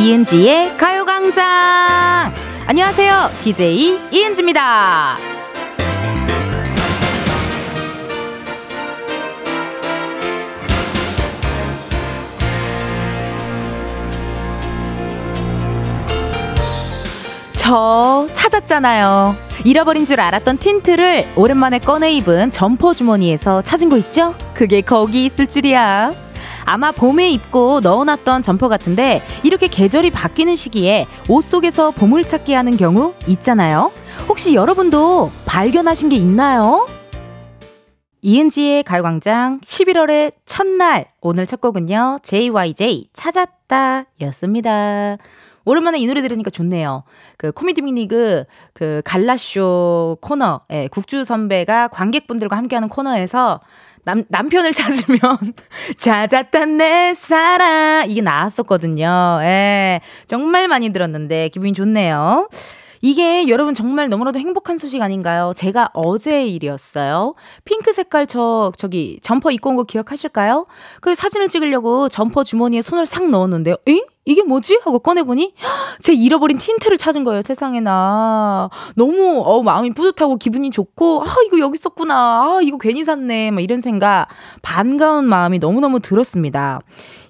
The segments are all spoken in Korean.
이은지의 가요광장! 안녕하세요. DJ 이은지입니다. 저 찾았잖아요. 잃어버린 줄 알았던 틴트를 오랜만에 꺼내 입은 점퍼 주머니에서 찾은 거 있죠? 그게 거기 있을 줄이야. 아마 봄에 입고 넣어놨던 점퍼 같은데 이렇게 계절이 바뀌는 시기에 옷 속에서 보물 찾기 하는 경우 있잖아요. 혹시 여러분도 발견하신 게 있나요? 이은지의 가요광장 11월의 첫날 오늘 첫 곡은요 JYJ 찾았다 였습니다. 오랜만에 이 노래 들으니까 좋네요. 그 코미디 빅리그 그 갈라쇼 코너, 예, 국주 선배가 관객분들과 함께하는 코너에서 남, 남편을 찾으면 찾았단 내 사랑 이게 나왔었거든요. 예. 정말 많이 들었는데 기분이 좋네요. 이게 여러분 정말 너무나도 행복한 소식 아닌가요? 제가 어제 일이었어요. 핑크 색깔 저 저기 점퍼 입고 온 거 기억하실까요? 그 사진을 찍으려고 점퍼 주머니에 손을 싹 넣었는데요. 에? 이게 뭐지? 하고 꺼내보니 제 잃어버린 틴트를 찾은 거예요. 세상에나 너무 어 마음이 뿌듯하고 기분이 좋고 아 이거 여기 있었구나. 아 이거 괜히 샀네. 막 이런 생각 반가운 마음이 너무너무 들었습니다.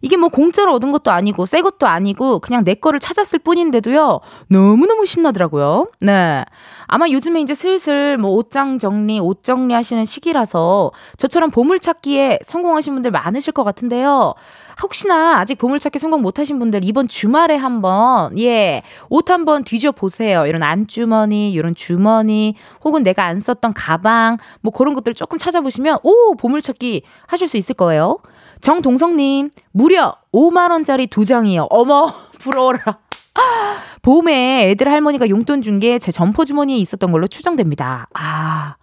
이게 뭐 공짜로 얻은 것도 아니고 새 것도 아니고 그냥 내 거를 찾았을 뿐인데도요. 너무너무 신나더라고요. 네. 아마 요즘에 이제 슬슬 뭐 옷장 정리, 옷 정리 하시는 시기라서 저처럼 보물찾기에 성공하신 분들 많으실 것 같은데요. 혹시나 아직 보물찾기 성공 못하신 분들 이번 주말에 한번 예 옷 한번 뒤져 보세요. 이런 안주머니, 이런 주머니, 혹은 내가 안 썼던 가방 뭐 그런 것들 조금 찾아보시면 오 보물찾기 하실 수 있을 거예요. 정동성님 무려 5만 원짜리 두 장이요. 어머 부러워라. 봄에 애들 할머니가 용돈 준 게 제 점퍼 주머니에 있었던 걸로 추정됩니다. 아,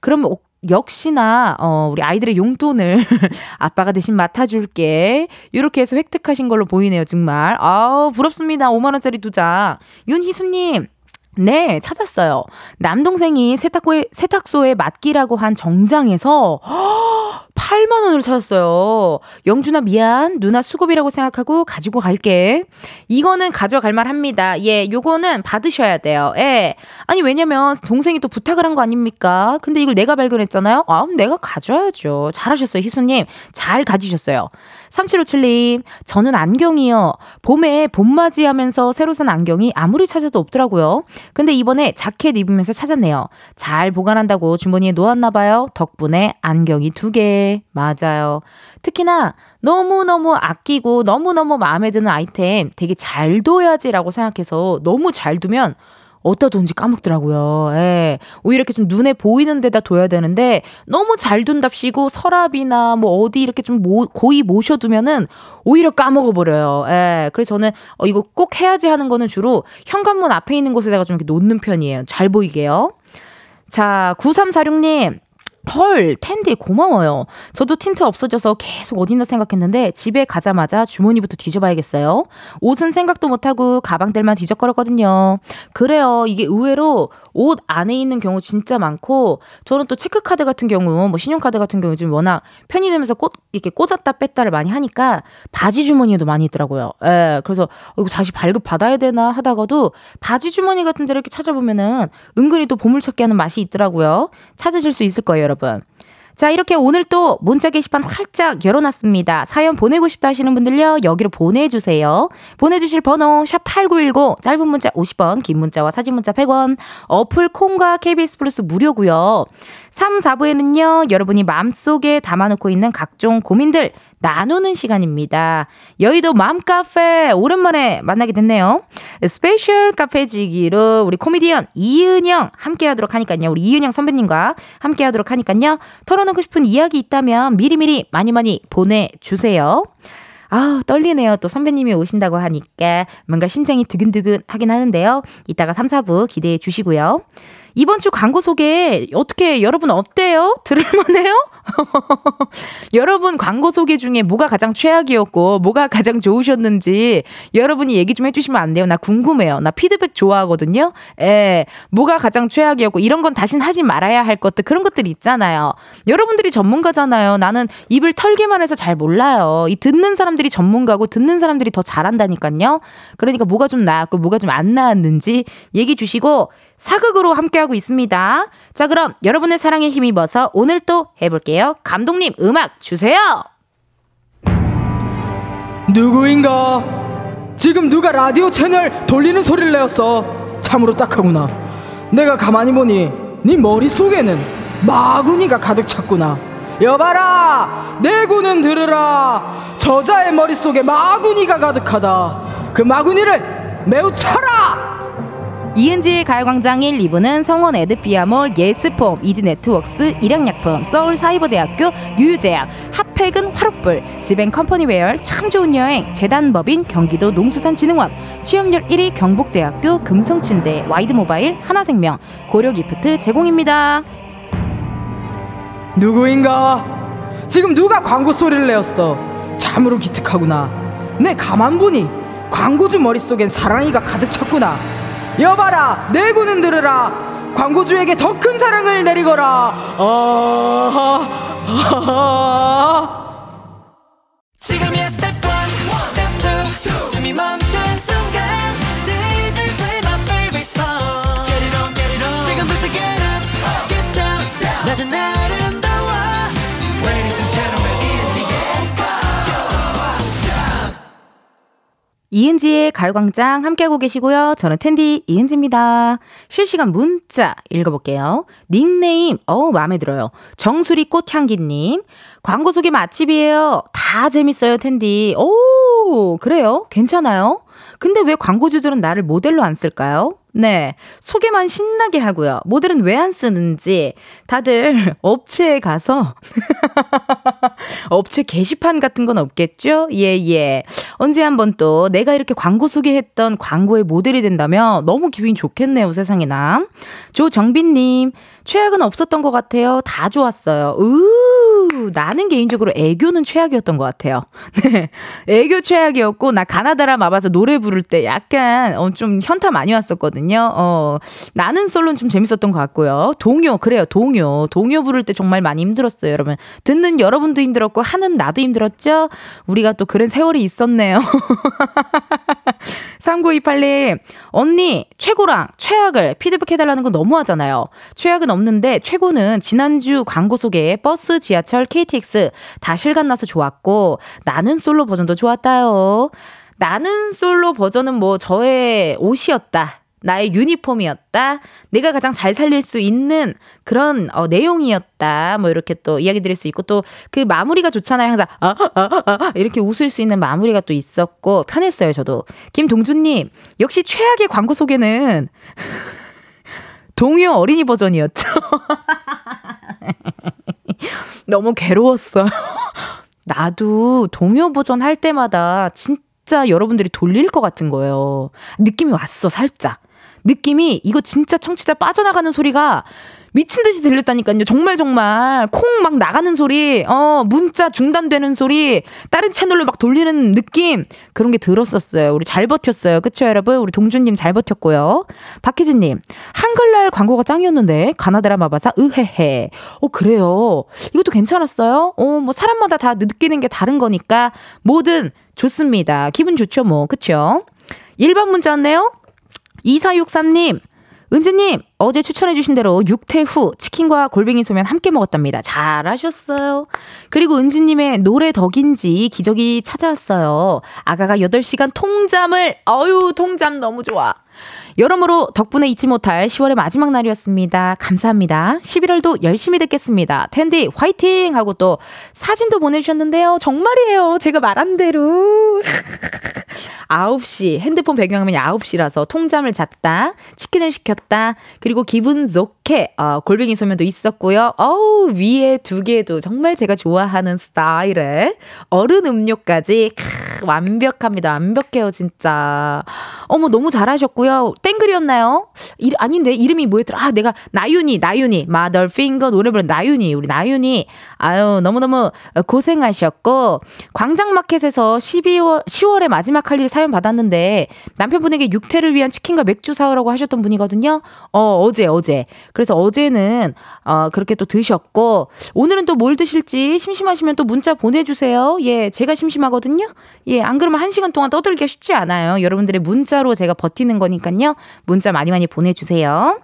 그럼 역시나 어 우리 아이들의 용돈을 아빠가 대신 맡아줄게 이렇게 해서 획득하신 걸로 보이네요 정말 아 부럽습니다 5만 원짜리 두 장 윤희수님 네, 찾았어요. 남동생이 세탁소에, 세탁소에 맡기라고 한 정장에서 8만 원으로 찾았어요. 영준아 미안. 누나 수고비라고 생각하고 가지고 갈게. 이거는 가져갈 만 합니다. 예, 요거는 받으셔야 돼요. 예. 아니 왜냐면 동생이 또 부탁을 한 거 아닙니까? 근데 이걸 내가 발견했잖아요. 아, 내가 가져야죠. 잘하셨어요, 희수 님. 잘 가지셨어요. 3757님, 저는 안경이요. 봄에 봄맞이 하면서 새로 산 안경이 아무리 찾아도 없더라고요. 근데 이번에 자켓 입으면서 찾았네요. 잘 보관한다고 주머니에 놓았나 봐요. 덕분에 안경이 두 개. 맞아요. 특히나 너무너무 아끼고 너무너무 마음에 드는 아이템 되게 잘 둬야지라고 생각해서 너무 잘 두면 어디다 둔지 까먹더라고요. 예. 오히려 이렇게 좀 눈에 보이는 데다 둬야 되는데 너무 잘 둔답시고 서랍이나 뭐 어디 이렇게 좀 모, 고이 모셔두면은 오히려 까먹어버려요. 예. 그래서 저는 어, 이거 꼭 해야지 하는 거는 주로 현관문 앞에 있는 곳에다가 좀 이렇게 놓는 편이에요. 잘 보이게요. 자, 9346님. 헐, 텐디 고마워요. 저도 틴트 없어져서 계속 어딨나 생각했는데 집에 가자마자 주머니부터 뒤져봐야겠어요. 옷은 생각도 못하고 가방들만 뒤적거렸거든요. 그래요. 이게 의외로 옷 안에 있는 경우 진짜 많고 저는 또 체크카드 같은 경우 뭐 신용카드 같은 경우 요즘 워낙 편의점에서 꽂, 이렇게 꽂았다 뺐다를 많이 하니까 바지 주머니에도 많이 있더라고요. 예. 그래서 어, 이거 다시 발급 받아야 되나 하다가도 바지 주머니 같은 데를 이렇게 찾아보면은 은근히 또 보물찾기 하는 맛이 있더라고요. 찾으실 수 있을 거예요, 여러분. 자, 이렇게 오늘 또 문자 게시판 활짝 열어놨습니다. 사연 보내고 싶다 하시는 분들요, 여기로 보내주세요. 보내주실 번호, 샵8910, 짧은 문자 50원, 긴 문자와 사진 문자 100원, 어플 콩과 KBS 플러스 무료고요 3, 4부에는요, 여러분이 마음속에 담아놓고 있는 각종 고민들, 나누는 시간입니다. 여의도 맘카페 오랜만에 만나게 됐네요. 스페셜 카페지기로 우리 코미디언 이은형 함께 하도록 하니까요. 우리 이은형 선배님과 함께 하도록 하니까요. 털어놓고 싶은 이야기 있다면 미리미리 많이 많이 보내주세요. 아, 떨리네요. 또 선배님이 오신다고 하니까 뭔가 심장이 두근두근 하긴 하는데요. 이따가 3, 4부 기대해 주시고요. 이번 주 광고 소개 어떻게 여러분 어때요? 들을만해요? 여러분 광고 소개 중에 뭐가 가장 최악이었고 뭐가 가장 좋으셨는지 여러분이 얘기 좀 해주시면 안 돼요? 나 궁금해요. 나 피드백 좋아하거든요. 예, 뭐가 가장 최악이었고 이런 건 다신 하지 말아야 할 것들 그런 것들 있잖아요. 여러분들이 전문가잖아요. 나는 입을 털기만 해서 잘 몰라요. 이 듣는 사람들이 전문가고 듣는 사람들이 더 잘한다니까요. 그러니까 뭐가 좀 나았고 뭐가 좀 안 나았는지 얘기 주시고 사극으로 함께하고 있습니다. 자, 그럼 여러분의 사랑에 힘입어서 오늘 또 해볼게요. 감독님, 음악 주세요! 누구인가? 지금 누가 라디오 채널 돌리는 소리를 내었어. 참으로 딱하구나. 내가 가만히 보니 네 머릿속에는 마구니가 가득 찼구나. 여봐라! 내 구는 들으라! 저자의 머릿속에 마구니가 가득하다. 그 마구니를 매우 쳐라! 이은지의 가요광장 1, 2부는 성원 에드피아몰, 예스폼, 이지네트웍스, 일양약품, 서울사이버대학교, 유유제약, 핫팩은 화롯불, 지벤컴퍼니웨어, 참 좋은 여행, 재단법인 경기도 농수산진흥원, 취업률 1위 경복대학교 금성침대, 와이드모바일, 하나생명, 고려기프트 제공입니다. 누구인가? 지금 누가 광고 소리를 내었어? 참으로 기특하구나. 내 가만 보니 광고주 머릿속엔 사랑이가 가득 찼구나. 여봐라 내군은 들으라. 광고주에게 더 큰 사랑을 내리거라. 아, 지금이야 스텝 1, 이은지의 가요광장 함께하고 계시고요. 저는 텐디 이은지입니다. 실시간 문자 읽어볼게요. 닉네임, 어우, 마음에 들어요. 정수리 꽃향기님. 광고 소개 맛집이에요. 다 재밌어요, 텐디. 오, 그래요? 괜찮아요? 근데 왜 광고주들은 나를 모델로 안 쓸까요? 네. 소개만 신나게 하고요. 모델은 왜 안 쓰는지 다들 업체에 가서 업체 게시판 같은 건 없겠죠? 예, 예. 언제 한번 또 내가 이렇게 광고 소개했던 광고의 모델이 된다면 너무 기분이 좋겠네요, 세상에나. 조정빈 님, 최악은 없었던 것 같아요. 다 좋았어요. 으, 나는 개인적으로 애교는 최악이었던 것 같아요. 네. 애교 최악이었고, 나 가나다라 마봐서 노래 부를 때 약간, 어, 좀 현타 많이 왔었거든요. 어, 나는 솔로는 좀 재밌었던 것 같고요. 동요, 그래요. 동요. 동요 부를 때 정말 많이 힘들었어요, 여러분. 듣는 여러분도 힘들었고, 하는 나도 힘들었죠? 우리가 또 그런 세월이 있었네요. 3928님, 언니, 최고랑 최악을 피드백 해달라는 건 너무하잖아요. 최악은 없는데, 최고는 지난주 광고 소개 버스, 지하 철, KTX 다 실감나서 좋았고, 나는 솔로 버전도 좋았다요. 나는 솔로 버전은 뭐 저의 옷이었다. 나의 유니폼이었다. 내가 가장 잘 살릴 수 있는 그런 어, 내용이었다. 뭐 이렇게 또 이야기 드릴 수 있고 또 그 마무리가 좋잖아요. 항상 아, 아, 아, 아, 이렇게 웃을 수 있는 마무리가 또 있었고 편했어요. 저도 김동준님 역시 최악의 광고 소개는 동요 어린이 버전이었죠. 너무 괴로웠어요. 나도 동요 버전 할 때마다 진짜 여러분들이 돌릴 것 같은 거예요. 느낌이 왔어, 살짝. 느낌이 이거 진짜 청취자 빠져나가는 소리가 미친 듯이 들렸다니까요. 정말 정말 콩 막 나가는 소리, 어 문자 중단되는 소리, 다른 채널로 막 돌리는 느낌 그런 게 들었었어요. 우리 잘 버텼어요. 그쵸 여러분? 우리 동준님 잘 버텼고요. 박혜진님 한글날 광고가 짱이었는데 가나다라 마바사 으헤헤. 어 그래요. 이것도 괜찮았어요. 어뭐 사람마다 다 느끼는 게 다른 거니까 뭐든 좋습니다. 기분 좋죠 뭐 그쵸? 1번 문자였네요. 2463님, 은지님, 어제 추천해주신 대로 육퇴 후 치킨과 골뱅이 소면 함께 먹었답니다. 잘하셨어요. 그리고 은지님의 노래 덕인지 기적이 찾아왔어요. 아가가 8시간 통잠을, 어유 통잠 너무 좋아. 여러모로 덕분에 잊지 못할 10월의 마지막 날이었습니다. 감사합니다. 11월도 열심히 듣겠습니다. 텐디 화이팅! 하고 또 사진도 보내주셨는데요. 정말이에요. 제가 말한 대로. 9시, 핸드폰 배경화면이 9시라서 통잠을 잤다, 치킨을 시켰다, 그리고 기분 좋게, 어, 골뱅이 소면도 있었고요. 어우, 위에 두 개도 정말 제가 좋아하는 스타일의 얼음 음료까지, 크, 완벽합니다. 완벽해요, 진짜. 어머, 너무 잘하셨고요. 땡 싱글이었나요? 이, 아닌데 이름이 뭐였더라? 아 내가 나윤이 나윤이 마더 핑거 노래 부른 나윤이 우리 나윤이 아유 너무너무 고생하셨고 광장마켓에서 12월 10월에 마지막 할일 사연 받았는데 남편분에게 육퇴를 위한 치킨과 맥주 사오라고 하셨던 분이거든요. 어 어제 어제 그래서 어제는 어 그렇게 또 드셨고 오늘은 또 뭘 드실지 심심하시면 또 문자 보내주세요. 예 제가 심심하거든요. 예 안 그러면 한 시간 동안 떠들기가 쉽지 않아요. 여러분들의 문자로 제가 버티는 거니까요. 문자 많이 많이 보내주세요.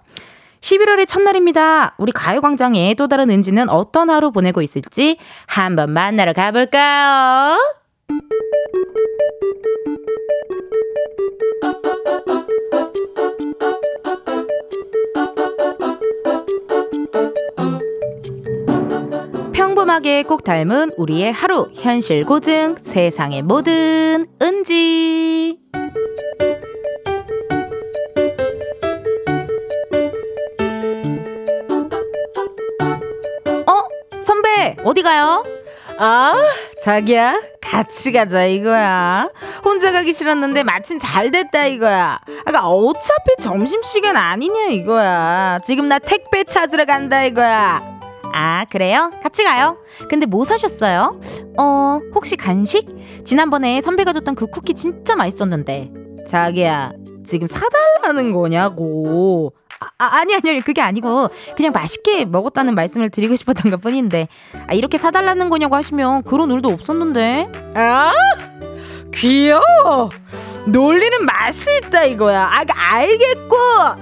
11월의 첫날입니다. 우리 가요광장에 또 다른 은지는 어떤 하루 보내고 있을지 한번 만나러 가볼까요? 평범하게 꼭 닮은 우리의 하루 현실 고증 세상의 모든 은지 어디 가요? 아, 자기야, 같이 가자 이거야. 혼자 가기 싫었는데 마침 잘 됐다 이거야. 아까 어차피 점심시간 아니냐 이거야. 지금 나 택배 찾으러 간다 이거야. 아, 그래요? 같이 가요. 근데 뭐 사셨어요? 어, 혹시 간식? 지난번에 선배가 줬던 그 쿠키 진짜 맛있었는데. 자기야, 지금 사달라는 거냐고. 아, 아니, 아니, 아니, 그게 아니고, 그냥 맛있게 먹었다는 말씀을 드리고 싶었던 것 뿐인데, 아, 이렇게 사달라는 거냐고 하시면 그런 의도 없었는데. 아! 귀여워! 놀리는 맛이 있다 이거야. 아, 알겠고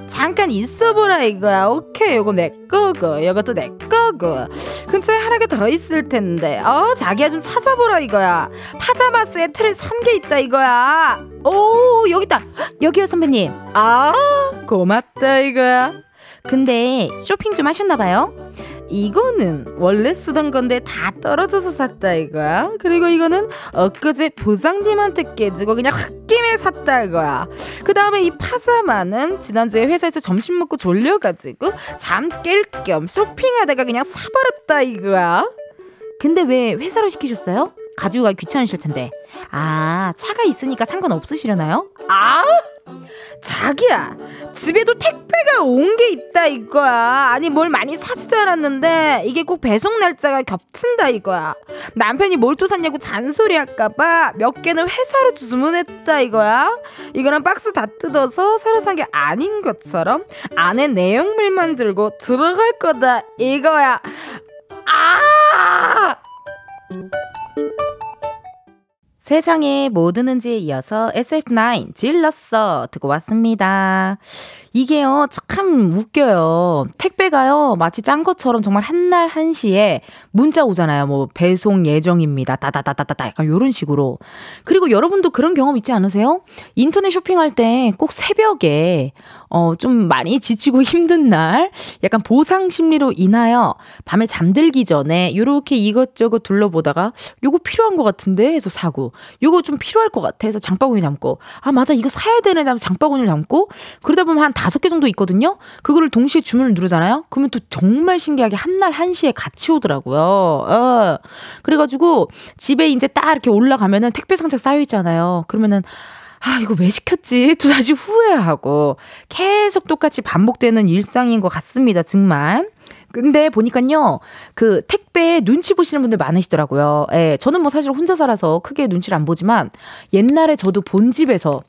잠깐 있어보라 이거야. 오케이, 요거 내 거고, 요것도 내 거고. 근처에 하나 더 있을 텐데. 어, 자기야 좀 찾아보라 이거야. 파자마 세트를 산 게 있다 이거야. 오, 여기 있다. 여기요 선배님. 아, 고맙다 이거야. 근데 쇼핑 좀 하셨나봐요. 이거는 원래 쓰던 건데 다 떨어져서 샀다 이거야. 그리고 이거는 엊그제 보상님한테 깨지고 그냥 홧김에 샀다 이거야. 그 다음에 이 파자마는 지난주에 회사에서 점심 먹고 졸려가지고 잠 깰 겸 쇼핑하다가 그냥 사버렸다 이거야. 근데 왜 회사로 시키셨어요? 가지고 가기 귀찮으실 텐데. 아, 차가 있으니까 상관없으시려나요? 아! 자기야, 집에도 택배가 온 게 있다 이거야. 아니 뭘 많이 사지도 않았는데 이게 꼭 배송 날짜가 겹친다 이거야. 남편이 뭘 또 샀냐고 잔소리 할까봐 몇 개는 회사로 주문했다 이거야. 이거는 박스 다 뜯어서 새로 산 게 아닌 것처럼 안에 내용물만 들고 들어갈 거다 이거야. 아! 세상에 뭐 드는지에 이어서 SF9 질렀어 듣고 왔습니다. 이게요, 참 웃겨요. 택배가요, 마치 짠 것처럼 정말 한 날 한시에 문자 오잖아요. 뭐, 배송 예정입니다. 따다다다다다. 약간 요런 식으로. 그리고 여러분도 그런 경험 있지 않으세요? 인터넷 쇼핑할 때 꼭 새벽에, 어, 좀 많이 지치고 힘든 날, 약간 보상 심리로 인하여 밤에 잠들기 전에 요렇게 이것저것 둘러보다가 요거 필요한 것 같은데 해서 사고, 요거 좀 필요할 것 같아 해서 장바구니 담고, 아, 맞아, 이거 사야 되는 다음 장바구니를 담고, 그러다 보면 한 다섯 개 정도 있거든요. 그거를 동시에 주문을 누르잖아요. 그러면 또 정말 신기하게 한 날 한시에 같이 오더라고요. 어. 그래가지고 집에 이제 딱 이렇게 올라가면은 택배 상자 쌓여 있잖아요. 그러면은 아, 이거 왜 시켰지? 또 다시 후회하고 계속 똑같이 반복되는 일상인 것 같습니다. 정말. 근데 보니까요, 그 택배 눈치 보시는 분들 많으시더라고요. 예, 저는 뭐 사실 혼자 살아서 크게 눈치를 안 보지만 옛날에 저도 본 집에서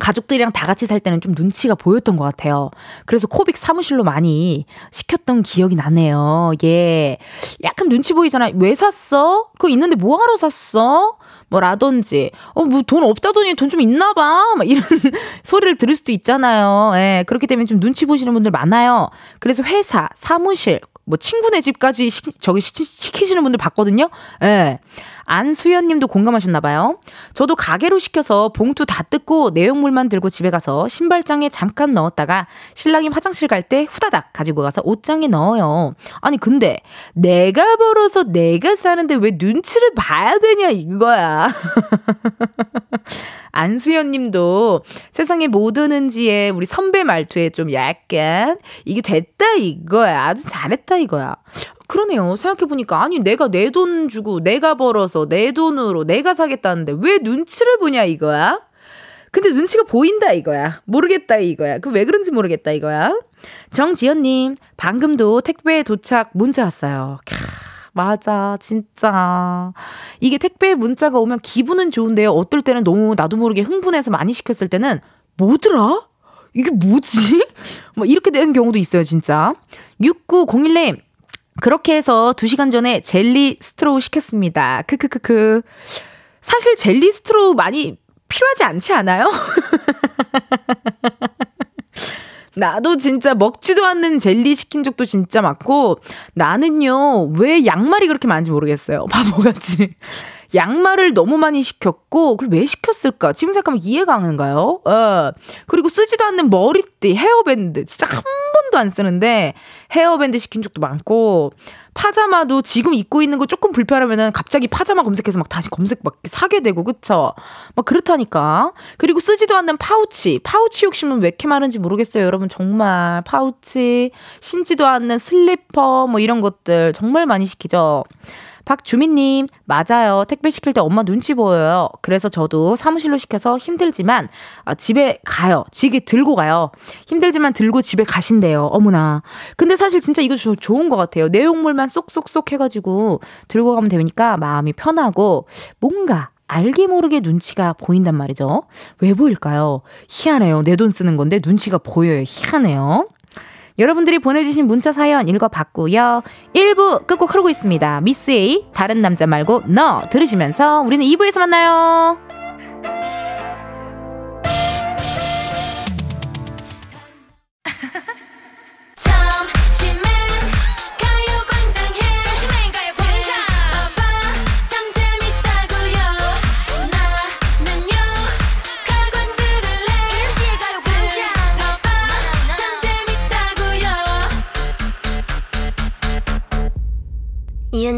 가족들이랑 다 같이 살 때는 좀 눈치가 보였던 것 같아요. 그래서 코빅 사무실로 많이 시켰던 기억이 나네요. 예. 약간 눈치 보이잖아. 왜 샀어? 그거 있는데 뭐하러 샀어? 뭐 라든지, 어, 뭐 돈 없다더니 돈 좀 있나 봐. 막 이런 소리를 들을 수도 있잖아요. 예. 그렇기 때문에 좀 눈치 보시는 분들 많아요. 그래서 회사, 사무실, 뭐 친구네 집까지 시, 저기 시, 시키시는 분들 봤거든요. 예. 안수연 님도 공감하셨나 봐요. 저도 가게로 시켜서 봉투 다 뜯고 내용물만 들고 집에 가서 신발장에 잠깐 넣었다가 신랑이 화장실 갈 때 후다닥 가지고 가서 옷장에 넣어요. 아니 근데 내가 벌어서 내가 사는데 왜 눈치를 봐야 되냐 이거야. 안수연 님도 세상에 뭐 드는지에 우리 선배 말투에 좀 약간 이게 됐다 이거야. 아주 잘했다 이거야. 그러네요. 생각해보니까, 아니, 내가 내 돈 주고, 내가 벌어서, 내 돈으로, 내가 사겠다는데, 왜 눈치를 보냐, 이거야? 근데 눈치가 보인다 이거야. 모르겠다 이거야. 그 왜 그런지 모르겠다 이거야. 정지연님, 방금도 택배 도착 문자 왔어요. 캬, 맞아, 진짜. 이게 택배 문자가 오면 기분은 좋은데요. 어떨 때는 너무 나도 모르게 흥분해서 많이 시켰을 때는 뭐더라? 이게 뭐지? 뭐 이렇게 되는 경우도 있어요, 진짜. 6901님, 그렇게 해서 2시간 전에 젤리 스트로우 시켰습니다. 크크크크. 사실 젤리 스트로우 많이 필요하지 않지 않아요? 나도 진짜 먹지도 않는 젤리 시킨 적도 진짜 많고 나는요 왜 양말이 그렇게 많은지 모르겠어요 바보같이 양말을 너무 많이 시켰고 그걸 왜 시켰을까? 지금 생각하면 이해가 안 가는가요? 어. 그리고 쓰지도 않는 머리띠, 헤어밴드 진짜 한 번도 안 쓰는데 헤어밴드 시킨 적도 많고 파자마도 지금 입고 있는 거 조금 불편하면은 갑자기 파자마 검색해서 막 다시 검색 막 사게 되고 그쵸? 막 그렇다니까. 그리고 쓰지도 않는 파우치, 파우치 욕심은 왜 이렇게 많은지 모르겠어요, 여러분 정말 파우치, 신지도 않는 슬리퍼 뭐 이런 것들 정말 많이 시키죠. 박주민님, 맞아요. 택배 시킬 때 엄마 눈치 보여요. 그래서 저도 사무실로 시켜서 힘들지만 아, 집에 가요. 지게 들고 가요. 힘들지만 들고 집에 가신대요. 어머나. 근데 사실 진짜 이거 저, 좋은 것 같아요. 내용물만 쏙쏙쏙 해가지고 들고 가면 되니까 마음이 편하고 뭔가 알게 모르게 눈치가 보인단 말이죠. 왜 보일까요? 희한해요. 내 돈 쓰는 건데 눈치가 보여요. 희한해요. 여러분들이 보내주신 문자 사연 읽어봤고요. 1부 끝곡 흐르고 있습니다. 미스 A, 다른 남자 말고 너 들으시면서 우리는 2부에서 만나요.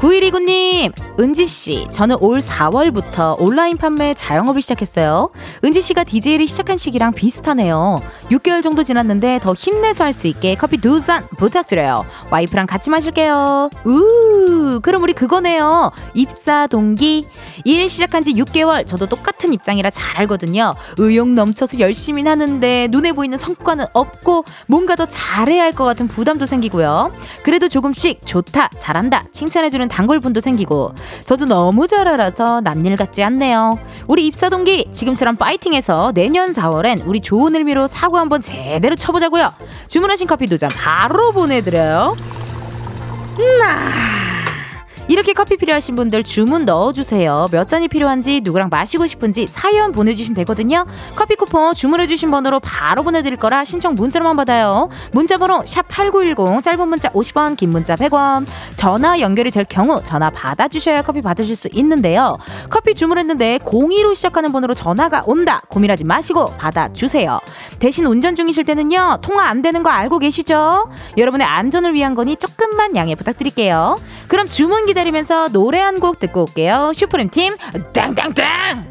9129님, 은지씨, 저는 올 4월부터 온라인 판매 자영업을 시작했어요. 은지씨가 DJ를 시작한 시기랑 비슷하네요. 6개월 정도 지났는데 더 힘내서 할 수 있게 커피 두 잔 부탁드려요. 와이프랑 같이 마실게요. 우, 그럼 우리 그거네요. 입사 동기. 일 시작한 지 6개월, 저도 똑같은 입장이라 잘 알거든요. 의욕 넘쳐서 열심히 하는데 눈에 보이는 성과는 없고 뭔가 더 잘해야 할 것 같은 부담도 생기고요. 그래도 조금씩 좋다, 잘한다, 칭찬해주는 단골분도 생기고 저도 너무 잘 알아서 남일 같지 않네요. 우리 입사 동기 지금처럼 파이팅해서 내년 4월엔 우리 좋은 의미로 사고 한번 제대로 쳐보자고요. 주문하신 커피 두 잔 바로 보내드려요. 나. 이렇게 커피 필요하신 분들 주문 넣어주세요. 몇 잔이 필요한지 누구랑 마시고 싶은지 사연 보내주시면 되거든요. 커피 쿠폰 주문해주신 번호로 바로 보내드릴 거라 신청 문자로만 받아요. 문자번호 샵8910 짧은 문자 50원 긴 문자 100원 전화 연결이 될 경우 전화 받아주셔야 커피 받으실 수 있는데요. 커피 주문했는데 02로 시작하는 번호로 전화가 온다. 고민하지 마시고 받아주세요. 대신 운전 중이실 때는요. 통화 안 되는 거 알고 계시죠? 여러분의 안전을 위한 거니 조금만 양해 부탁드릴게요. 그럼 주문 기다 기다리면서 노래 한 곡 듣고 올게요. 슈프림 팀, 땡땡땡!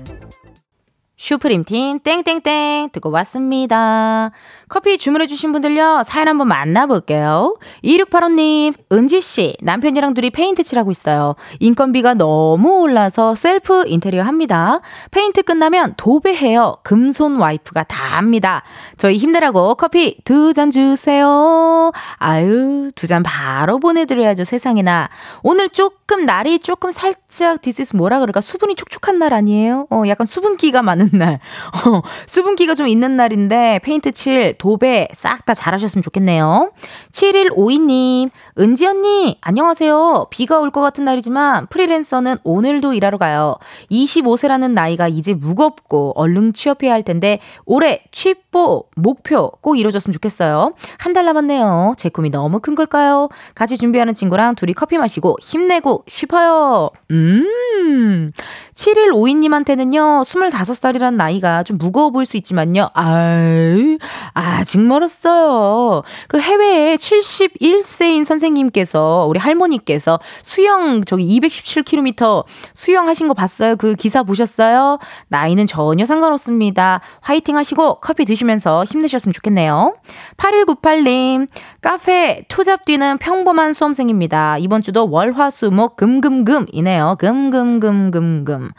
슈프림 팀, 땡땡땡! 듣고 왔습니다. 커피 주문해주신 분들요, 사연 한번 만나볼게요. 2685님, 은지씨, 남편이랑 둘이 페인트 칠하고 있어요. 인건비가 너무 올라서 셀프 인테리어 합니다. 페인트 끝나면 도배해요. 금손 와이프가 다 합니다. 저희 힘내라고 커피 두 잔 주세요. 아유, 두 잔 바로 보내드려야죠, 세상에나. 오늘 조금, 날이 조금 살짝, 디스스 뭐라 그럴까? 수분이 촉촉한 날 아니에요? 어, 약간 수분기가 많은 날. 어, 수분기가 좀 있는 날인데, 페인트 칠 도배 싹 다 잘하셨으면 좋겠네요. 7152님, 은지 언니, 안녕하세요. 비가 올 것 같은 날이지만 프리랜서는 오늘도 일하러 가요. 25세라는 나이가 이제 무겁고 얼른 취업해야 할 텐데 올해 취뽀 목표 꼭 이루어졌으면 좋겠어요. 한 달 남았네요. 제 꿈이 너무 큰 걸까요? 같이 준비하는 친구랑 둘이 커피 마시고 힘내고 싶어요. 음. 7152님한테는요, 25살이 면 살이라는 나이가 좀 무거워 보일 수 있지만요. 아유, 아직 멀었어요. 그 해외에 71세인 선생님께서, 우리 할머니께서 수영, 저기 217km 수영하신 거 봤어요? 그 기사 보셨어요? 나이는 전혀 상관없습니다. 화이팅 하시고 커피 드시면서 힘내셨으면 좋겠네요. 8198님, 카페 투잡 뛰는 평범한 수험생입니다. 이번 주도 월화수목 금금금이네요. 금금금금금.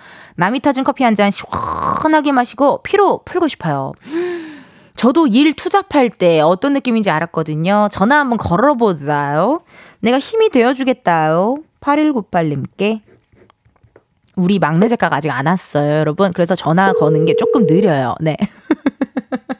남이 타준 커피 한 잔 시원하게 마시고 피로 풀고 싶어요. 저도 일 투잡할 때 어떤 느낌인지 알았거든요. 전화 한번 걸어보자요. 내가 힘이 되어주겠다요. 8198님께. 우리 막내 작가가 아직 안 왔어요, 여러분. 그래서 전화 거는 게 조금 느려요. 네.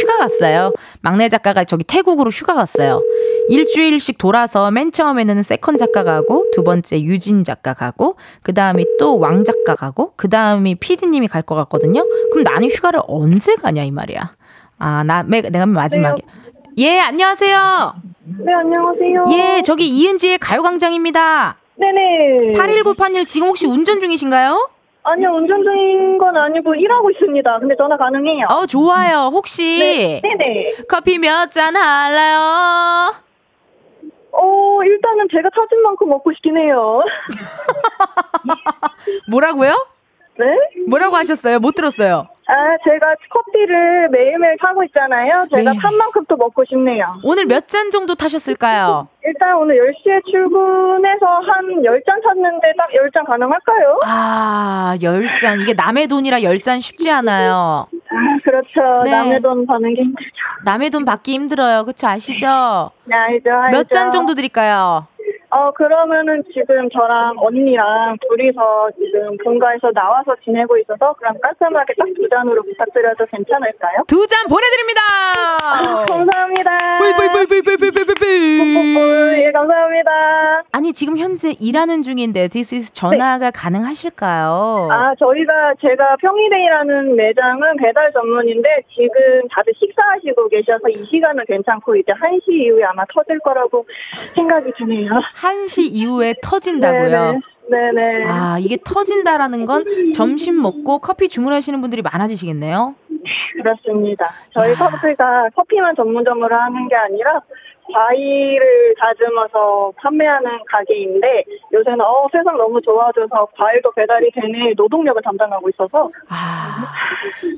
휴가 갔어요. 막내 작가가 저기 태국으로 휴가 갔어요. 일주일씩 돌아서 맨 처음에는 second 작가 가고 두 번째 유진 작가 가고 그 다음에 또왕 작가 가고 그 다음에 피디님이 갈 것 같거든요. 그럼 나는 휴가를 언제 가냐 이 말이야. 아, 나 내가 마지막에. 예, 안녕하세요. 네, 안녕하세요. 예, 저기 이은지의 가요광장입니다. 네네. 8198님 지금 혹시 운전 중이신가요? 아니요, 운전 중인 건 아니고 일하고 있습니다. 근데 전화 가능해요. 어, 좋아요. 혹시 네, 네네. 커피 몇 잔 할래요? 어, 일단은 제가 찾은 만큼 먹고 싶긴 해요. 뭐라고요? 네? 뭐라고 하셨어요? 못 들었어요. 아, 제가 커피를 매일매일 타고 있잖아요. 제가 매일. 탄 만큼 또 먹고 싶네요. 오늘 몇 잔 정도 타셨을까요? 일단 오늘 10시에 출근해서 한 10잔 탔는데 딱 10잔 가능할까요? 아, 열 잔. 이게 남의 돈이라 열잔 쉽지 않아요. 아, 그렇죠. 네. 남의 돈 버는 게 힘들죠. 남의 돈 받기 힘들어요. 그쵸? 아시죠? 네, 알죠, 알죠. 몇 잔 정도 드릴까요? 어, 그러면은 지금 저랑 언니랑 둘이서 지금 본가에서 나와서 지내고 있어서 그럼 깔끔하게 딱 두 잔으로 부탁드려도 괜찮을까요? 두 잔 보내드립니다! 감사합니다. 뿌이뿌이뿌이뿌이뿌이뿌이. 예, 감사합니다. 아니, 지금 현재 일하는 중인데, this is 전화가 가능하실까요? 아, 저희가 제가 평일에 일하는 매장은 배달 전문인데 지금 다들 식사하시고 계셔서 이 시간은 괜찮고 이제 1시 이후에 아마 터질 거라고 생각이 드네요. 1시 이후에 터진다고요? 네네. 아, 이게 터진다라는 건 점심 먹고 커피 주문하시는 분들이 많아지시겠네요? 그렇습니다. 저희 야. 커피가 커피만 전문점으로 하는 게 아니라 과일을 다듬어서 판매하는 가게인데 요새는 어 세상 너무 좋아져서 과일도 배달이 되는 노동력을 담당하고 있어서 아,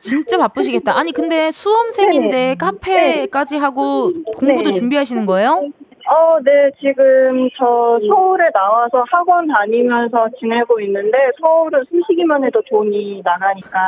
진짜 바쁘시겠다. 아니, 근데 수험생인데 카페까지 하고 공부도 네. 준비하시는 거예요? 어, 네, 지금 저 서울에 나와서 학원 다니면서 지내고 있는데 서울은 숨쉬기만 해도 돈이 나가니까